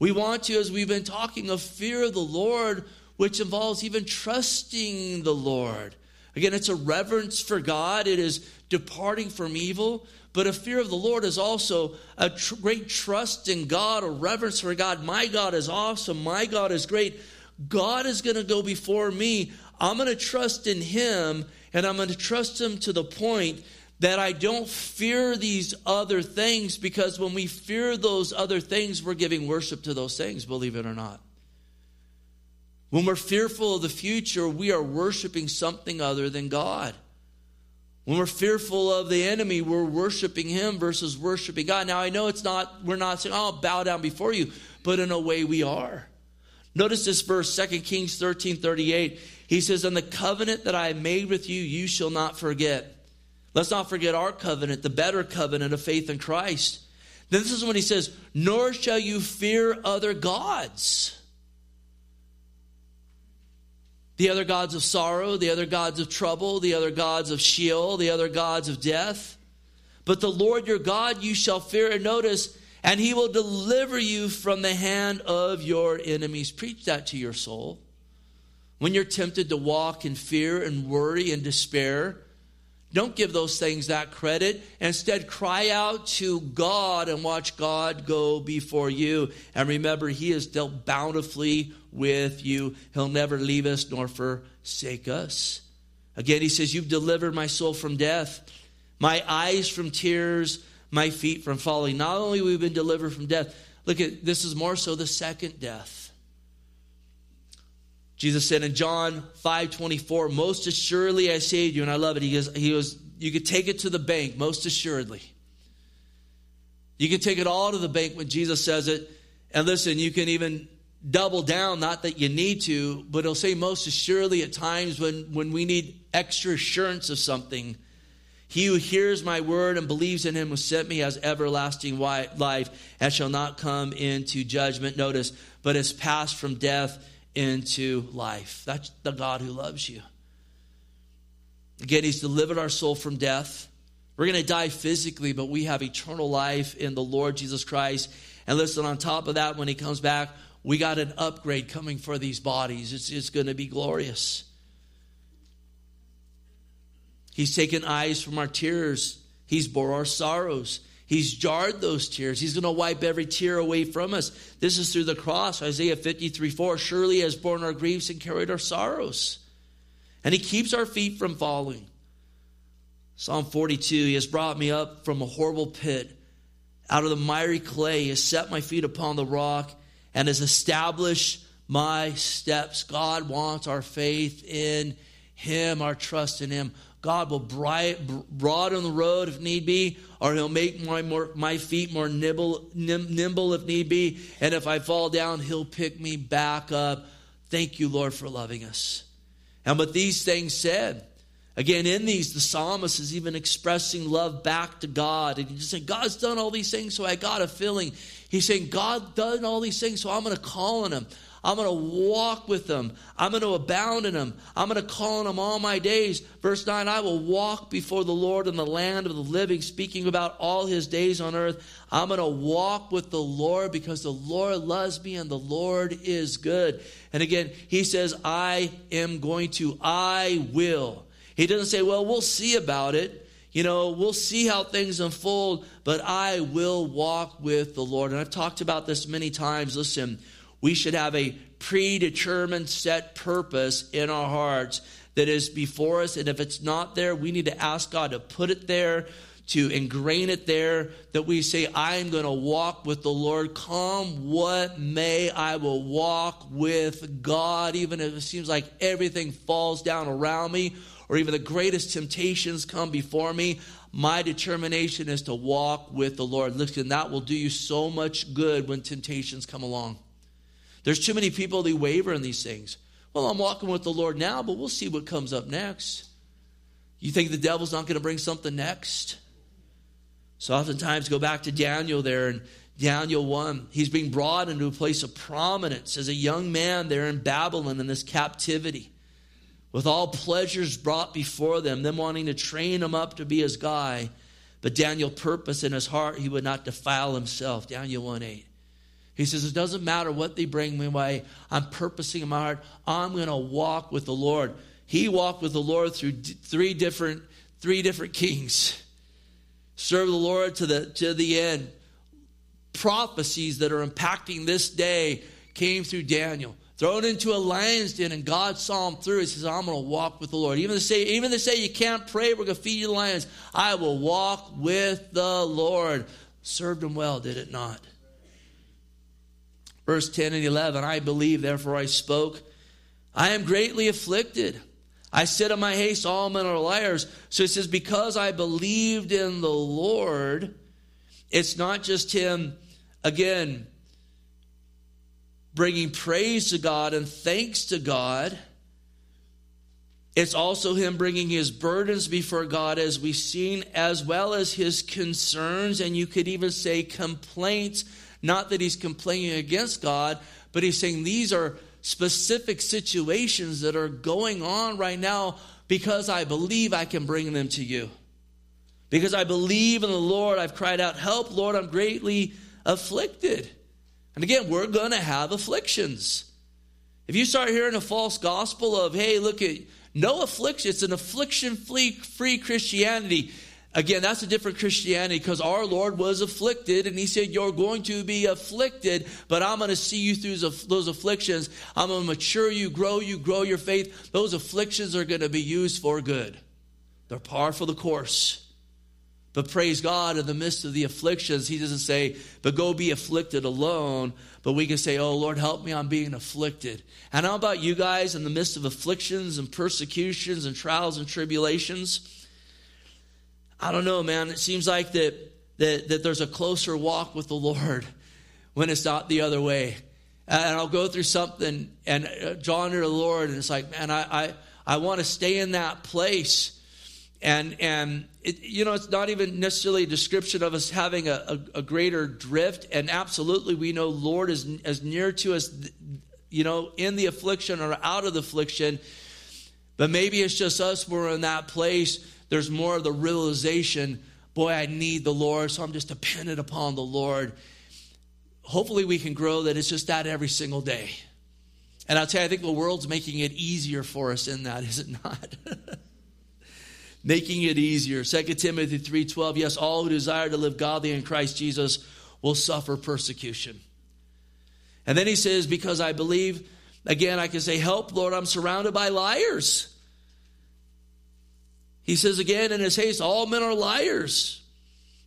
We want to, as we've been talking, of fear of the Lord, which involves even trusting the Lord. Again, it's a reverence for God. It is departing from evil. But a fear of the Lord is also a tr- great trust in God, a reverence for God. My God is awesome. My God is great. God is going to go before me. I'm going to trust in Him, and I'm going to trust Him to the point that I don't fear these other things because when we fear those other things, we're giving worship to those things, believe it or not. When we're fearful of the future, we are worshiping something other than God. When we're fearful of the enemy, we're worshiping him versus worshiping God. Now, I know it's not, we're not saying, oh, bow down before you, but in a way we are. Notice this verse, 2 Kings 13 38. He says, And the covenant that I made with you, you shall not forget. Let's not forget our covenant, the better covenant of faith in Christ. Then this is when he says, Nor shall you fear other gods the other gods of sorrow, the other gods of trouble, the other gods of Sheol, the other gods of death. But the Lord your God you shall fear and notice, and he will deliver you from the hand of your enemies. Preach that to your soul. When you're tempted to walk in fear and worry and despair, don't give those things that credit. Instead, cry out to God and watch God go before you. And remember, He has dealt bountifully with you. He'll never leave us nor forsake us. Again, He says, You've delivered my soul from death, my eyes from tears, my feet from falling. Not only we've been delivered from death, look at this is more so the second death. Jesus said in John 5 24, Most assuredly I to you, and I love it. He goes, he goes, You could take it to the bank, most assuredly. You can take it all to the bank when Jesus says it. And listen, you can even double down, not that you need to, but he'll say most assuredly at times when, when we need extra assurance of something. He who hears my word and believes in him who sent me has everlasting life and shall not come into judgment. Notice, but has passed from death into life. That's the God who loves you. Again, He's delivered our soul from death. We're going to die physically, but we have eternal life in the Lord Jesus Christ. And listen, on top of that, when he comes back, we got an upgrade coming for these bodies. It's, it's going to be glorious. He's taken eyes from our tears, He's bore our sorrows. He's jarred those tears. He's going to wipe every tear away from us. This is through the cross. Isaiah 53 4. Surely he has borne our griefs and carried our sorrows. And he keeps our feet from falling. Psalm 42 He has brought me up from a horrible pit. Out of the miry clay, He has set my feet upon the rock and has established my steps. God wants our faith in Him, our trust in Him. God will broaden the road if need be, or He'll make my, more, my feet more nimble, nimble if need be. And if I fall down, He'll pick me back up. Thank you, Lord, for loving us. And with these things said, again, in these, the psalmist is even expressing love back to God. And he's just saying, God's done all these things, so I got a feeling. He's saying, God done all these things, so I'm going to call on Him. I'm going to walk with them. I'm going to abound in them. I'm going to call on them all my days. Verse 9 I will walk before the Lord in the land of the living, speaking about all his days on earth. I'm going to walk with the Lord because the Lord loves me and the Lord is good. And again, he says, I am going to, I will. He doesn't say, well, we'll see about it. You know, we'll see how things unfold, but I will walk with the Lord. And I've talked about this many times. Listen, we should have a predetermined set purpose in our hearts that is before us. And if it's not there, we need to ask God to put it there, to ingrain it there, that we say, I am going to walk with the Lord. Come what may, I will walk with God, even if it seems like everything falls down around me or even the greatest temptations come before me. My determination is to walk with the Lord. Listen, that will do you so much good when temptations come along. There's too many people that waver in these things. Well, I'm walking with the Lord now, but we'll see what comes up next. You think the devil's not going to bring something next? So oftentimes go back to Daniel there and Daniel 1. He's being brought into a place of prominence as a young man there in Babylon in this captivity. With all pleasures brought before them, them wanting to train him up to be his guy. But Daniel purpose in his heart he would not defile himself. Daniel 1 8. He says, It doesn't matter what they bring me away. I'm purposing in my heart. I'm going to walk with the Lord. He walked with the Lord through three different, three different kings. Serve the Lord to the, to the end. Prophecies that are impacting this day came through Daniel. Thrown into a lion's den, and God saw him through. He says, I'm going to walk with the Lord. Even to say, even to say you can't pray, we're going to feed you the lions. I will walk with the Lord. Served him well, did it not? Verse 10 and 11 I believe, therefore I spoke. I am greatly afflicted. I said in my haste, all men are liars. So it says, because I believed in the Lord, it's not just him, again, bringing praise to God and thanks to God. It's also him bringing his burdens before God, as we've seen, as well as his concerns, and you could even say complaints not that he's complaining against God, but he's saying these are specific situations that are going on right now because I believe I can bring them to you. Because I believe in the Lord, I've cried out, Help, Lord, I'm greatly afflicted. And again, we're going to have afflictions. If you start hearing a false gospel of, hey, look at no affliction, it's an affliction free Christianity. Again, that's a different Christianity because our Lord was afflicted and he said, You're going to be afflicted, but I'm going to see you through those afflictions. I'm going to mature you, grow you, grow your faith. Those afflictions are going to be used for good. They're par for the course. But praise God, in the midst of the afflictions, he doesn't say, But go be afflicted alone. But we can say, Oh, Lord, help me, I'm being afflicted. And how about you guys in the midst of afflictions and persecutions and trials and tribulations? I don't know, man. It seems like that, that, that there's a closer walk with the Lord when it's not the other way. And I'll go through something and uh, draw near the Lord, and it's like, man, I, I, I want to stay in that place. And, and it, you know, it's not even necessarily a description of us having a, a, a greater drift. And absolutely, we know Lord is as near to us, you know, in the affliction or out of the affliction. But maybe it's just us, we're in that place there's more of the realization boy, I need the Lord, so I'm just dependent upon the Lord. hopefully we can grow that it's just that every single day. And I'll tell you, I think the world's making it easier for us in that, is it not? making it easier. 2 Timothy 3:12, yes, all who desire to live godly in Christ Jesus will suffer persecution. And then he says, because I believe, again, I can say, help, Lord, I'm surrounded by liars. He says again in his haste, all men are liars.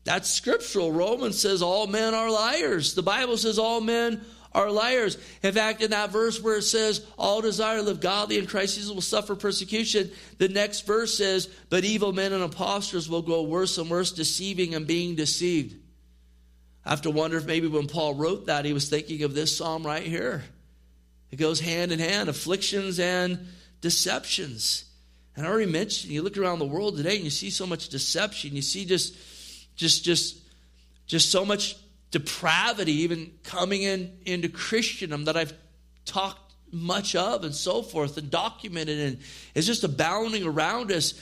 That's scriptural. Romans says all men are liars. The Bible says all men are liars. In fact, in that verse where it says, All desire to live godly in Christ Jesus will suffer persecution, the next verse says, But evil men and impostors will grow worse and worse, deceiving and being deceived. I have to wonder if maybe when Paul wrote that, he was thinking of this psalm right here. It goes hand in hand afflictions and deceptions. And I already mentioned, you look around the world today and you see so much deception. You see just, just, just, just so much depravity even coming in into Christendom that I've talked much of and so forth and documented and it's just abounding around us.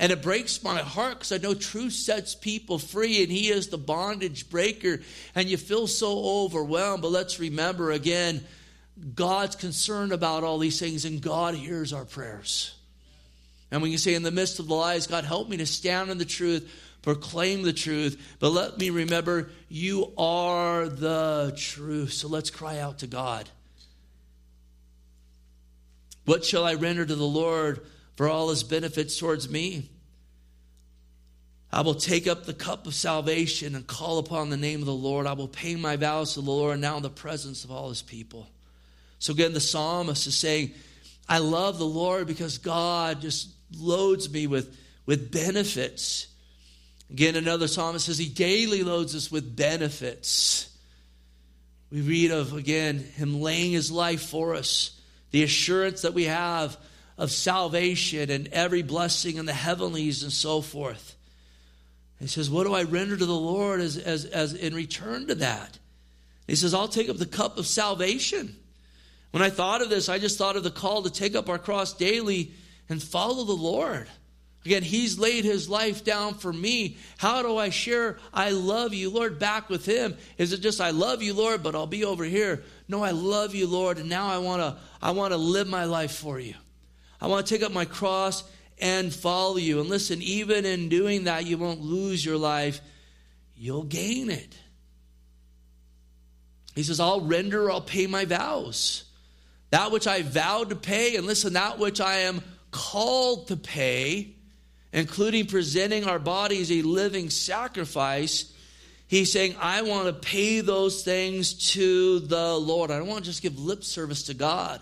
And it breaks my heart because I know truth sets people free and He is the bondage breaker. And you feel so overwhelmed. But let's remember again, God's concerned about all these things and God hears our prayers. And we can say, in the midst of the lies, God, help me to stand in the truth, proclaim the truth. But let me remember, you are the truth. So let's cry out to God. What shall I render to the Lord for all his benefits towards me? I will take up the cup of salvation and call upon the name of the Lord. I will pay my vows to the Lord now in the presence of all his people. So again, the psalmist is saying, I love the Lord because God just loads me with, with benefits. Again, another psalmist says he daily loads us with benefits. We read of, again, him laying his life for us, the assurance that we have of salvation and every blessing in the heavenlies and so forth. He says, What do I render to the Lord as, as, as in return to that? He says, I'll take up the cup of salvation. When I thought of this, I just thought of the call to take up our cross daily and follow the Lord. Again, He's laid His life down for me. How do I share I love you, Lord, back with Him? Is it just I love you, Lord, but I'll be over here? No, I love you, Lord, and now I want to I want to live my life for you. I want to take up my cross and follow you. And listen, even in doing that, you won't lose your life, you'll gain it. He says, I'll render, I'll pay my vows. That which I vowed to pay, and listen, that which I am called to pay, including presenting our bodies a living sacrifice, he's saying, I want to pay those things to the Lord. I don't want to just give lip service to God.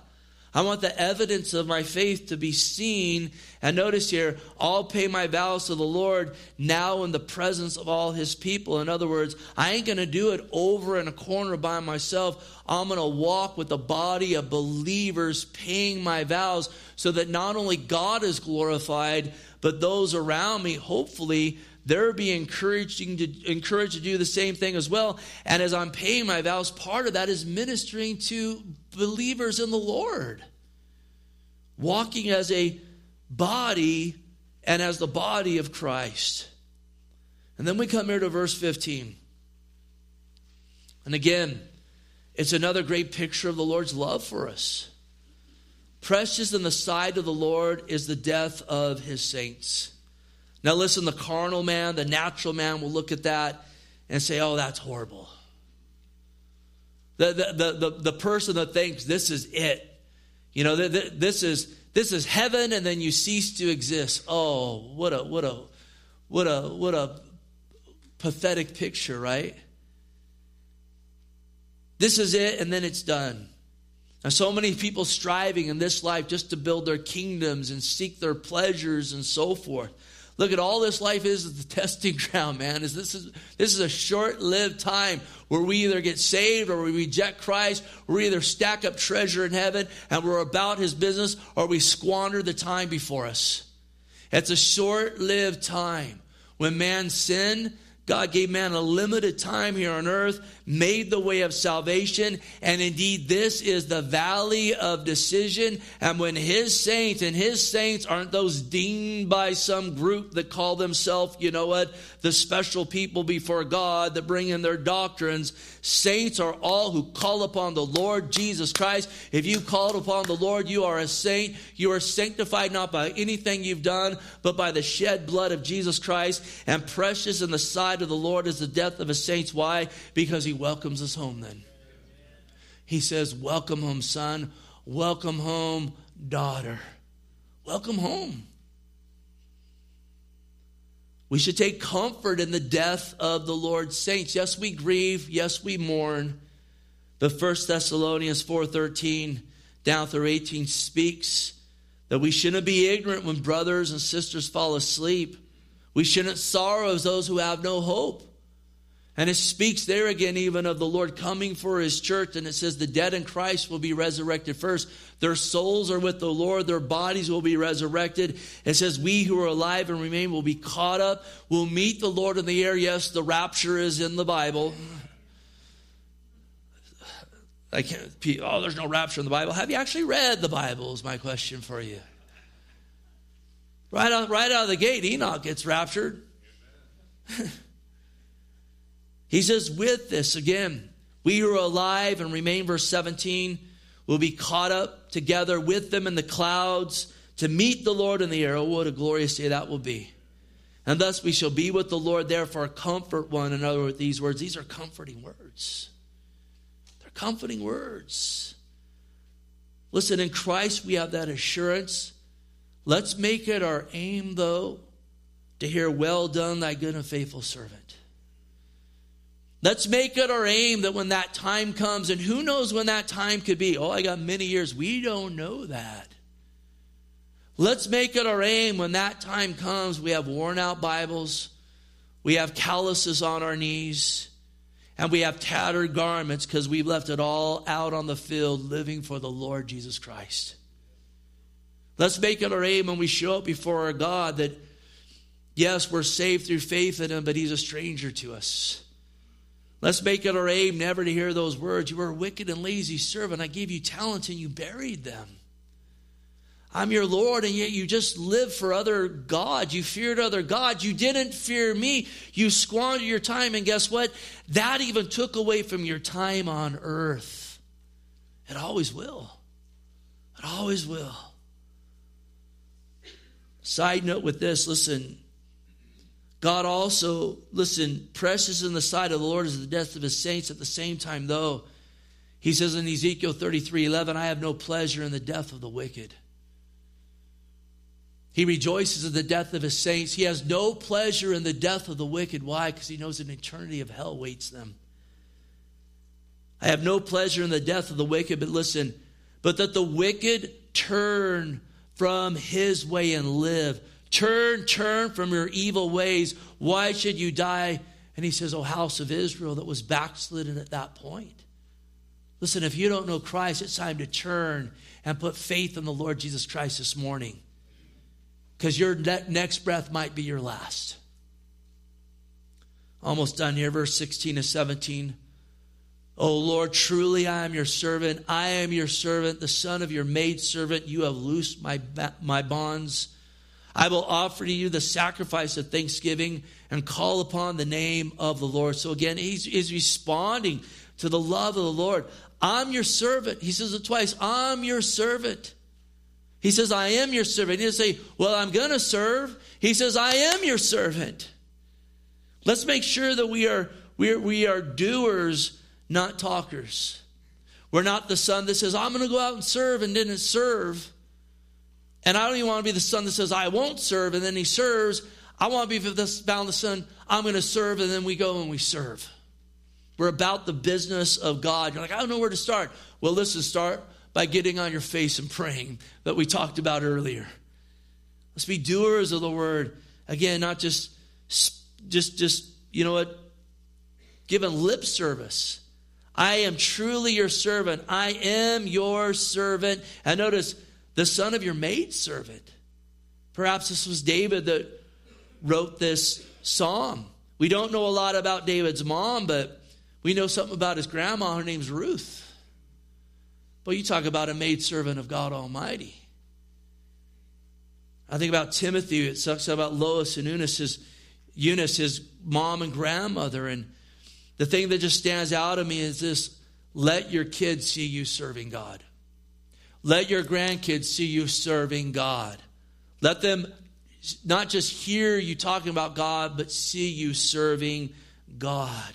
I want the evidence of my faith to be seen. And notice here, I'll pay my vows to the Lord now in the presence of all his people. In other words, I ain't going to do it over in a corner by myself. I'm going to walk with a body of believers paying my vows so that not only God is glorified, but those around me, hopefully, they're being encouraging to, encouraged to do the same thing as well. And as I'm paying my vows, part of that is ministering to believers in the Lord, walking as a body and as the body of Christ. And then we come here to verse 15. And again, it's another great picture of the Lord's love for us. Precious in the sight of the Lord is the death of his saints. Now, listen, the carnal man, the natural man will look at that and say, oh, that's horrible. The, the, the, the, the person that thinks this is it, you know, this is, this is heaven and then you cease to exist. Oh, what a, what a, what a, what a pathetic picture, right? This is it and then it's done. And so many people striving in this life just to build their kingdoms and seek their pleasures and so forth. Look at all this life is the testing ground, man. Is this is this is a short-lived time where we either get saved or we reject Christ, we either stack up treasure in heaven and we're about his business, or we squander the time before us. It's a short-lived time. When man sinned, God gave man a limited time here on earth, made the way of salvation, and indeed this is the valley of decision. And when his saints, and his saints aren't those deemed by some group that call themselves, you know what, the special people before God that bring in their doctrines. Saints are all who call upon the Lord Jesus Christ. If you called upon the Lord, you are a saint. You are sanctified not by anything you've done, but by the shed blood of Jesus Christ. And precious in the sight of the Lord is the death of his saints. Why? Because he welcomes us home then. He says, Welcome home, son. Welcome home, daughter. Welcome home. We should take comfort in the death of the Lord's saints. Yes, we grieve. Yes, we mourn. But First Thessalonians 4.13 down through 18 speaks that we shouldn't be ignorant when brothers and sisters fall asleep. We shouldn't sorrow as those who have no hope. And it speaks there again, even of the Lord coming for his church. And it says, the dead in Christ will be resurrected first. Their souls are with the Lord, their bodies will be resurrected. It says, we who are alive and remain will be caught up, will meet the Lord in the air. Yes, the rapture is in the Bible. I can't, oh, there's no rapture in the Bible. Have you actually read the Bible? Is my question for you. Right out, right out of the gate, Enoch gets raptured. He says, with this, again, we who are alive and remain, verse 17, will be caught up together with them in the clouds to meet the Lord in the air. Oh, what a glorious day that will be. And thus we shall be with the Lord, therefore comfort one another with these words. These are comforting words. They're comforting words. Listen, in Christ we have that assurance. Let's make it our aim, though, to hear, Well done, thy good and faithful servant. Let's make it our aim that when that time comes, and who knows when that time could be? Oh, I got many years. We don't know that. Let's make it our aim when that time comes. We have worn out Bibles, we have calluses on our knees, and we have tattered garments because we've left it all out on the field living for the Lord Jesus Christ. Let's make it our aim when we show up before our God that, yes, we're saved through faith in Him, but He's a stranger to us. Let's make it our aim never to hear those words. You were a wicked and lazy servant. I gave you talents and you buried them. I'm your Lord, and yet you just live for other gods. You feared other gods. You didn't fear me. You squandered your time, and guess what? That even took away from your time on earth. It always will. It always will. Side note with this listen, God also, listen, precious in the sight of the Lord is the death of his saints. At the same time, though, he says in Ezekiel 33 11, I have no pleasure in the death of the wicked. He rejoices in the death of his saints. He has no pleasure in the death of the wicked. Why? Because he knows an eternity of hell waits them. I have no pleasure in the death of the wicked, but listen, but that the wicked turn from his way and live. Turn, turn from your evil ways. Why should you die? And he says, Oh, house of Israel that was backslidden at that point. Listen, if you don't know Christ, it's time to turn and put faith in the Lord Jesus Christ this morning. Because your next breath might be your last. Almost done here, verse 16 to 17. Oh Lord, truly I am your servant. I am your servant, the son of your maidservant. You have loosed my, my bonds. I will offer to you the sacrifice of thanksgiving and call upon the name of the Lord. So again, he's, he's responding to the love of the Lord. I'm your servant. He says it twice. I'm your servant. He says, I am your servant. He doesn't say, Well, I'm going to serve. He says, I am your servant. Let's make sure that we are, we are, we are doers, not talkers. We're not the son that says, I'm going to go out and serve and didn't serve. And I don't even want to be the son that says, I won't serve, and then he serves. I want to be the son, I'm going to serve, and then we go and we serve. We're about the business of God. You're like, I don't know where to start. Well, listen, start by getting on your face and praying that we talked about earlier. Let's be doers of the word. Again, not just, just, just, you know what, giving lip service. I am truly your servant. I am your servant. And notice, the son of your maidservant. Perhaps this was David that wrote this psalm. We don't know a lot about David's mom, but we know something about his grandma. Her name's Ruth. But you talk about a maidservant of God Almighty. I think about Timothy. It talks about Lois and Eunice, his, Eunice, his mom and grandmother. And the thing that just stands out to me is this let your kids see you serving God. Let your grandkids see you serving God. Let them not just hear you talking about God, but see you serving God.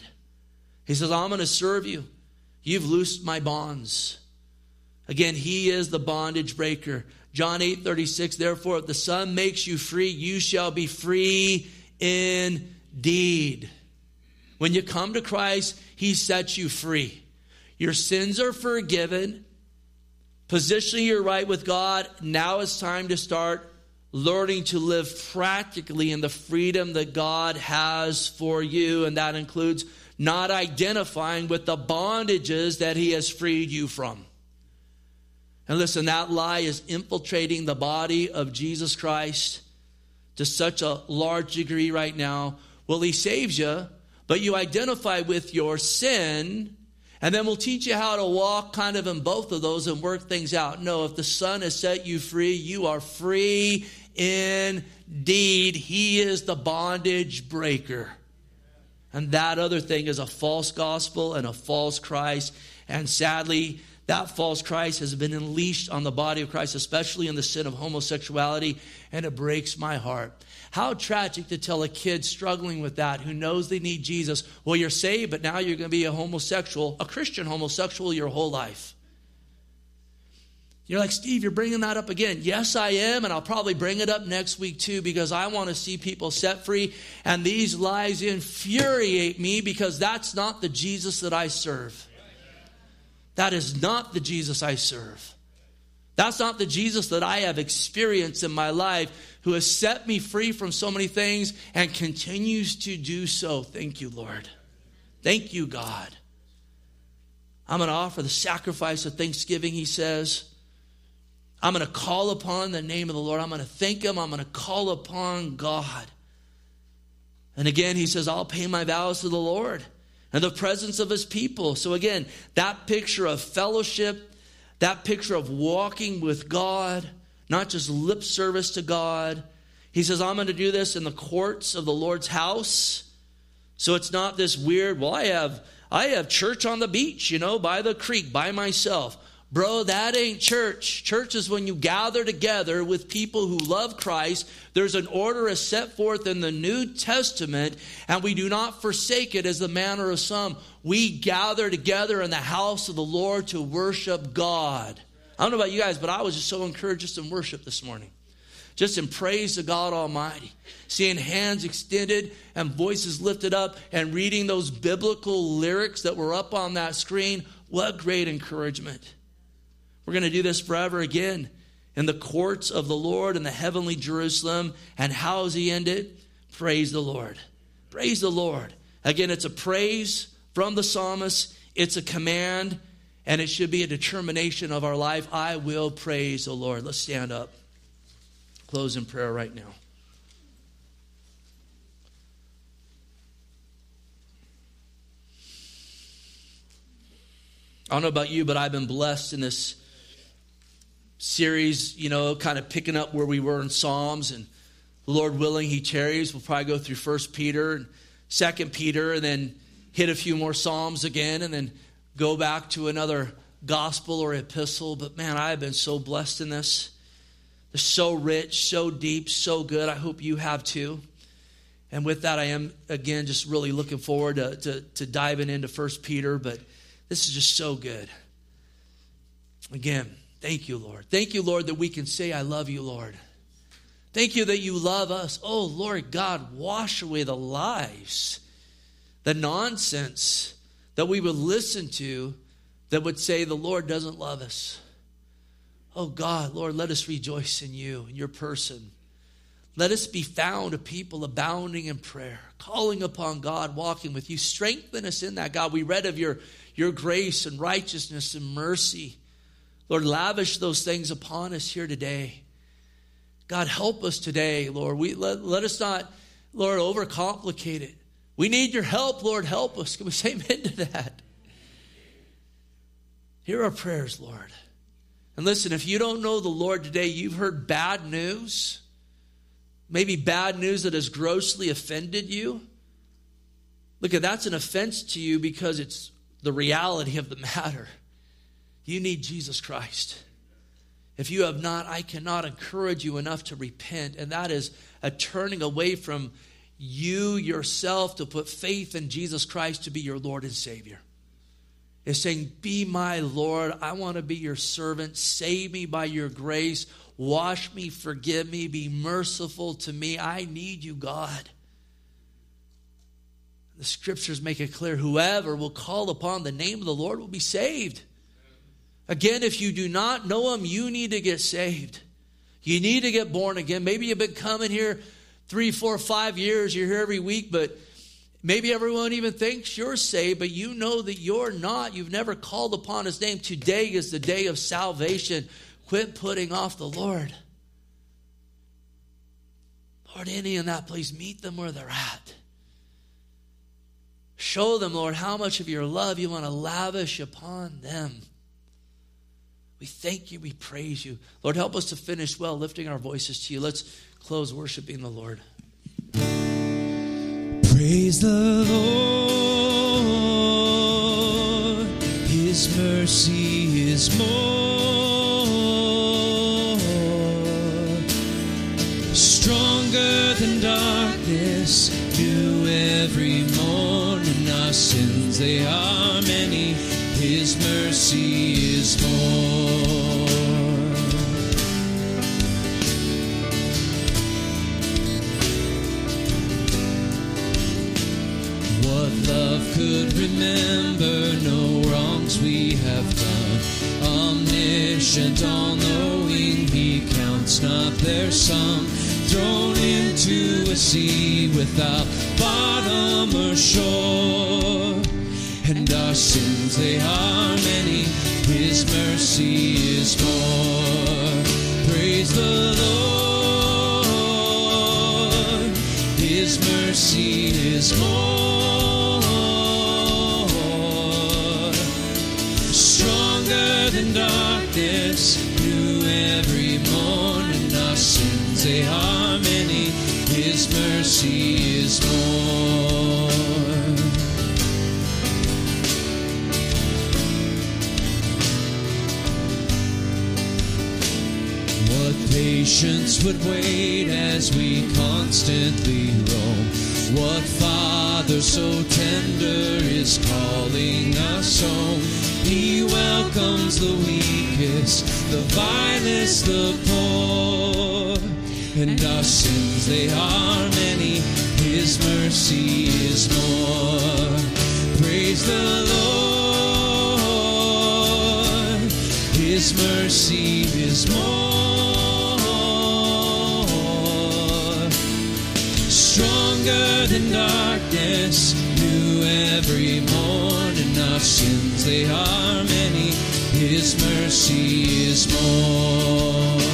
He says, I'm going to serve you. You've loosed my bonds. Again, he is the bondage breaker. John 8 36, therefore, if the Son makes you free, you shall be free indeed. When you come to Christ, he sets you free. Your sins are forgiven. Positioning you're right with God. Now it's time to start learning to live practically in the freedom that God has for you. And that includes not identifying with the bondages that He has freed you from. And listen, that lie is infiltrating the body of Jesus Christ to such a large degree right now. Well, He saves you, but you identify with your sin and then we'll teach you how to walk kind of in both of those and work things out. No, if the Son has set you free, you are free indeed. He is the bondage breaker. And that other thing is a false gospel and a false Christ. And sadly, that false Christ has been unleashed on the body of Christ, especially in the sin of homosexuality, and it breaks my heart. How tragic to tell a kid struggling with that who knows they need Jesus, well, you're saved, but now you're going to be a homosexual, a Christian homosexual your whole life. You're like, Steve, you're bringing that up again. Yes, I am, and I'll probably bring it up next week too because I want to see people set free. And these lies infuriate me because that's not the Jesus that I serve. That is not the Jesus I serve. That's not the Jesus that I have experienced in my life who has set me free from so many things and continues to do so. Thank you, Lord. Thank you, God. I'm going to offer the sacrifice of thanksgiving, he says. I'm going to call upon the name of the Lord. I'm going to thank him. I'm going to call upon God. And again, he says, I'll pay my vows to the Lord and the presence of his people. So again, that picture of fellowship, that picture of walking with God, not just lip service to God. He says, I'm going to do this in the courts of the Lord's house. So it's not this weird, well, I have I have church on the beach, you know, by the creek, by myself. Bro, that ain't church. Church is when you gather together with people who love Christ. There's an order as set forth in the New Testament, and we do not forsake it as the manner of some. We gather together in the house of the Lord to worship God. I don't know about you guys, but I was just so encouraged just in worship this morning. Just in praise to God Almighty. Seeing hands extended and voices lifted up and reading those biblical lyrics that were up on that screen. What great encouragement. We're going to do this forever again in the courts of the Lord in the heavenly Jerusalem. And how does he end it? Praise the Lord. Praise the Lord. Again, it's a praise from the psalmist, it's a command, and it should be a determination of our life. I will praise the Lord. Let's stand up. Close in prayer right now. I don't know about you, but I've been blessed in this series, you know, kind of picking up where we were in Psalms and Lord willing, he tarries. We'll probably go through First Peter and Second Peter, and then hit a few more Psalms again, and then go back to another gospel or epistle. But man, I have been so blessed in this. They're so rich, so deep, so good. I hope you have too. And with that, I am again just really looking forward to, to, to diving into First Peter. But this is just so good. Again, Thank you, Lord. Thank you, Lord, that we can say, I love you, Lord. Thank you that you love us. Oh, Lord God, wash away the lies, the nonsense that we would listen to that would say the Lord doesn't love us. Oh, God, Lord, let us rejoice in you, in your person. Let us be found a people abounding in prayer, calling upon God, walking with you. Strengthen us in that, God. We read of your, your grace and righteousness and mercy. Lord, lavish those things upon us here today. God, help us today, Lord. We, let, let us not, Lord, overcomplicate it. We need your help, Lord. Help us. Can we say amen to that? Hear our prayers, Lord. And listen, if you don't know the Lord today, you've heard bad news, maybe bad news that has grossly offended you. Look at that's an offense to you because it's the reality of the matter. You need Jesus Christ. If you have not, I cannot encourage you enough to repent, and that is a turning away from you yourself to put faith in Jesus Christ to be your Lord and Savior. It's saying, Be my Lord. I want to be your servant. Save me by your grace. Wash me, forgive me, be merciful to me. I need you, God. The scriptures make it clear whoever will call upon the name of the Lord will be saved. Again, if you do not know him, you need to get saved. You need to get born again. Maybe you've been coming here three, four, five years. You're here every week, but maybe everyone even thinks you're saved, but you know that you're not. You've never called upon his name. Today is the day of salvation. Quit putting off the Lord. Lord, any in that place, meet them where they're at. Show them, Lord, how much of your love you want to lavish upon them. We thank you. We praise you. Lord, help us to finish well, lifting our voices to you. Let's close worshiping the Lord. Praise the Lord. His mercy is more. Stronger than darkness, new every morning. Our sins, they are many. His mercy is more. Remember, no wrongs we have done. Omniscient, all knowing, He counts not their sum. Thrown into a sea without bottom or shore. And our sins, they are many, His mercy is more. Praise the Lord, His mercy is more. Patience would wait as we constantly roam? What father so tender is calling us home? He welcomes the weakest, the vilest, the poor. And our sins, they are many, His mercy is more. Praise the Lord, His mercy is more. Stronger than darkness, new every morning. Our sins, they are many, His mercy is more.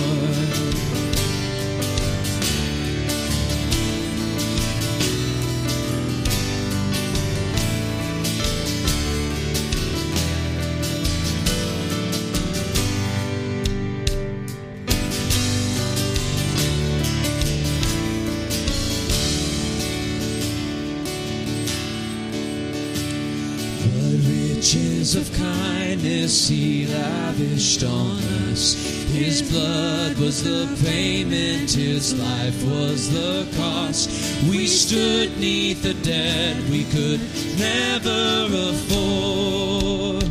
Kindness he lavished on us. His blood was the payment, his life was the cost. We stood neath the debt we could never afford.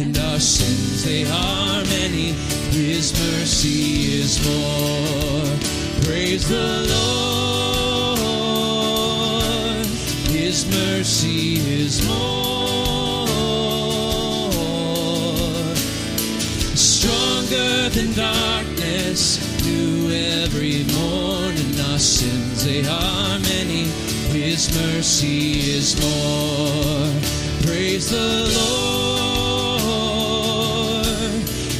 And our sins, they are many, his mercy is more. Praise the Lord, his mercy is more. Than darkness, new every morning. Our sins, they are many. His mercy is more. Praise the Lord.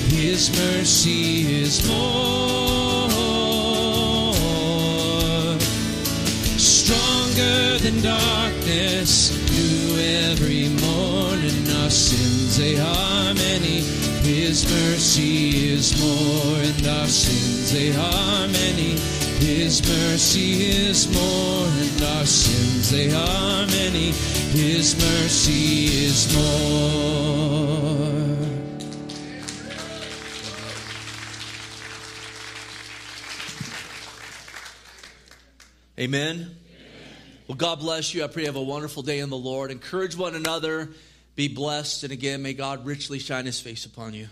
His mercy is more. Stronger than darkness. New every morning, our sins they are. His mercy is more, and our sins they are many. His mercy is more, and our sins they are many. His mercy is more. Amen. Well, God bless you. I pray you have a wonderful day in the Lord. Encourage one another. Be blessed. And again, may God richly shine his face upon you.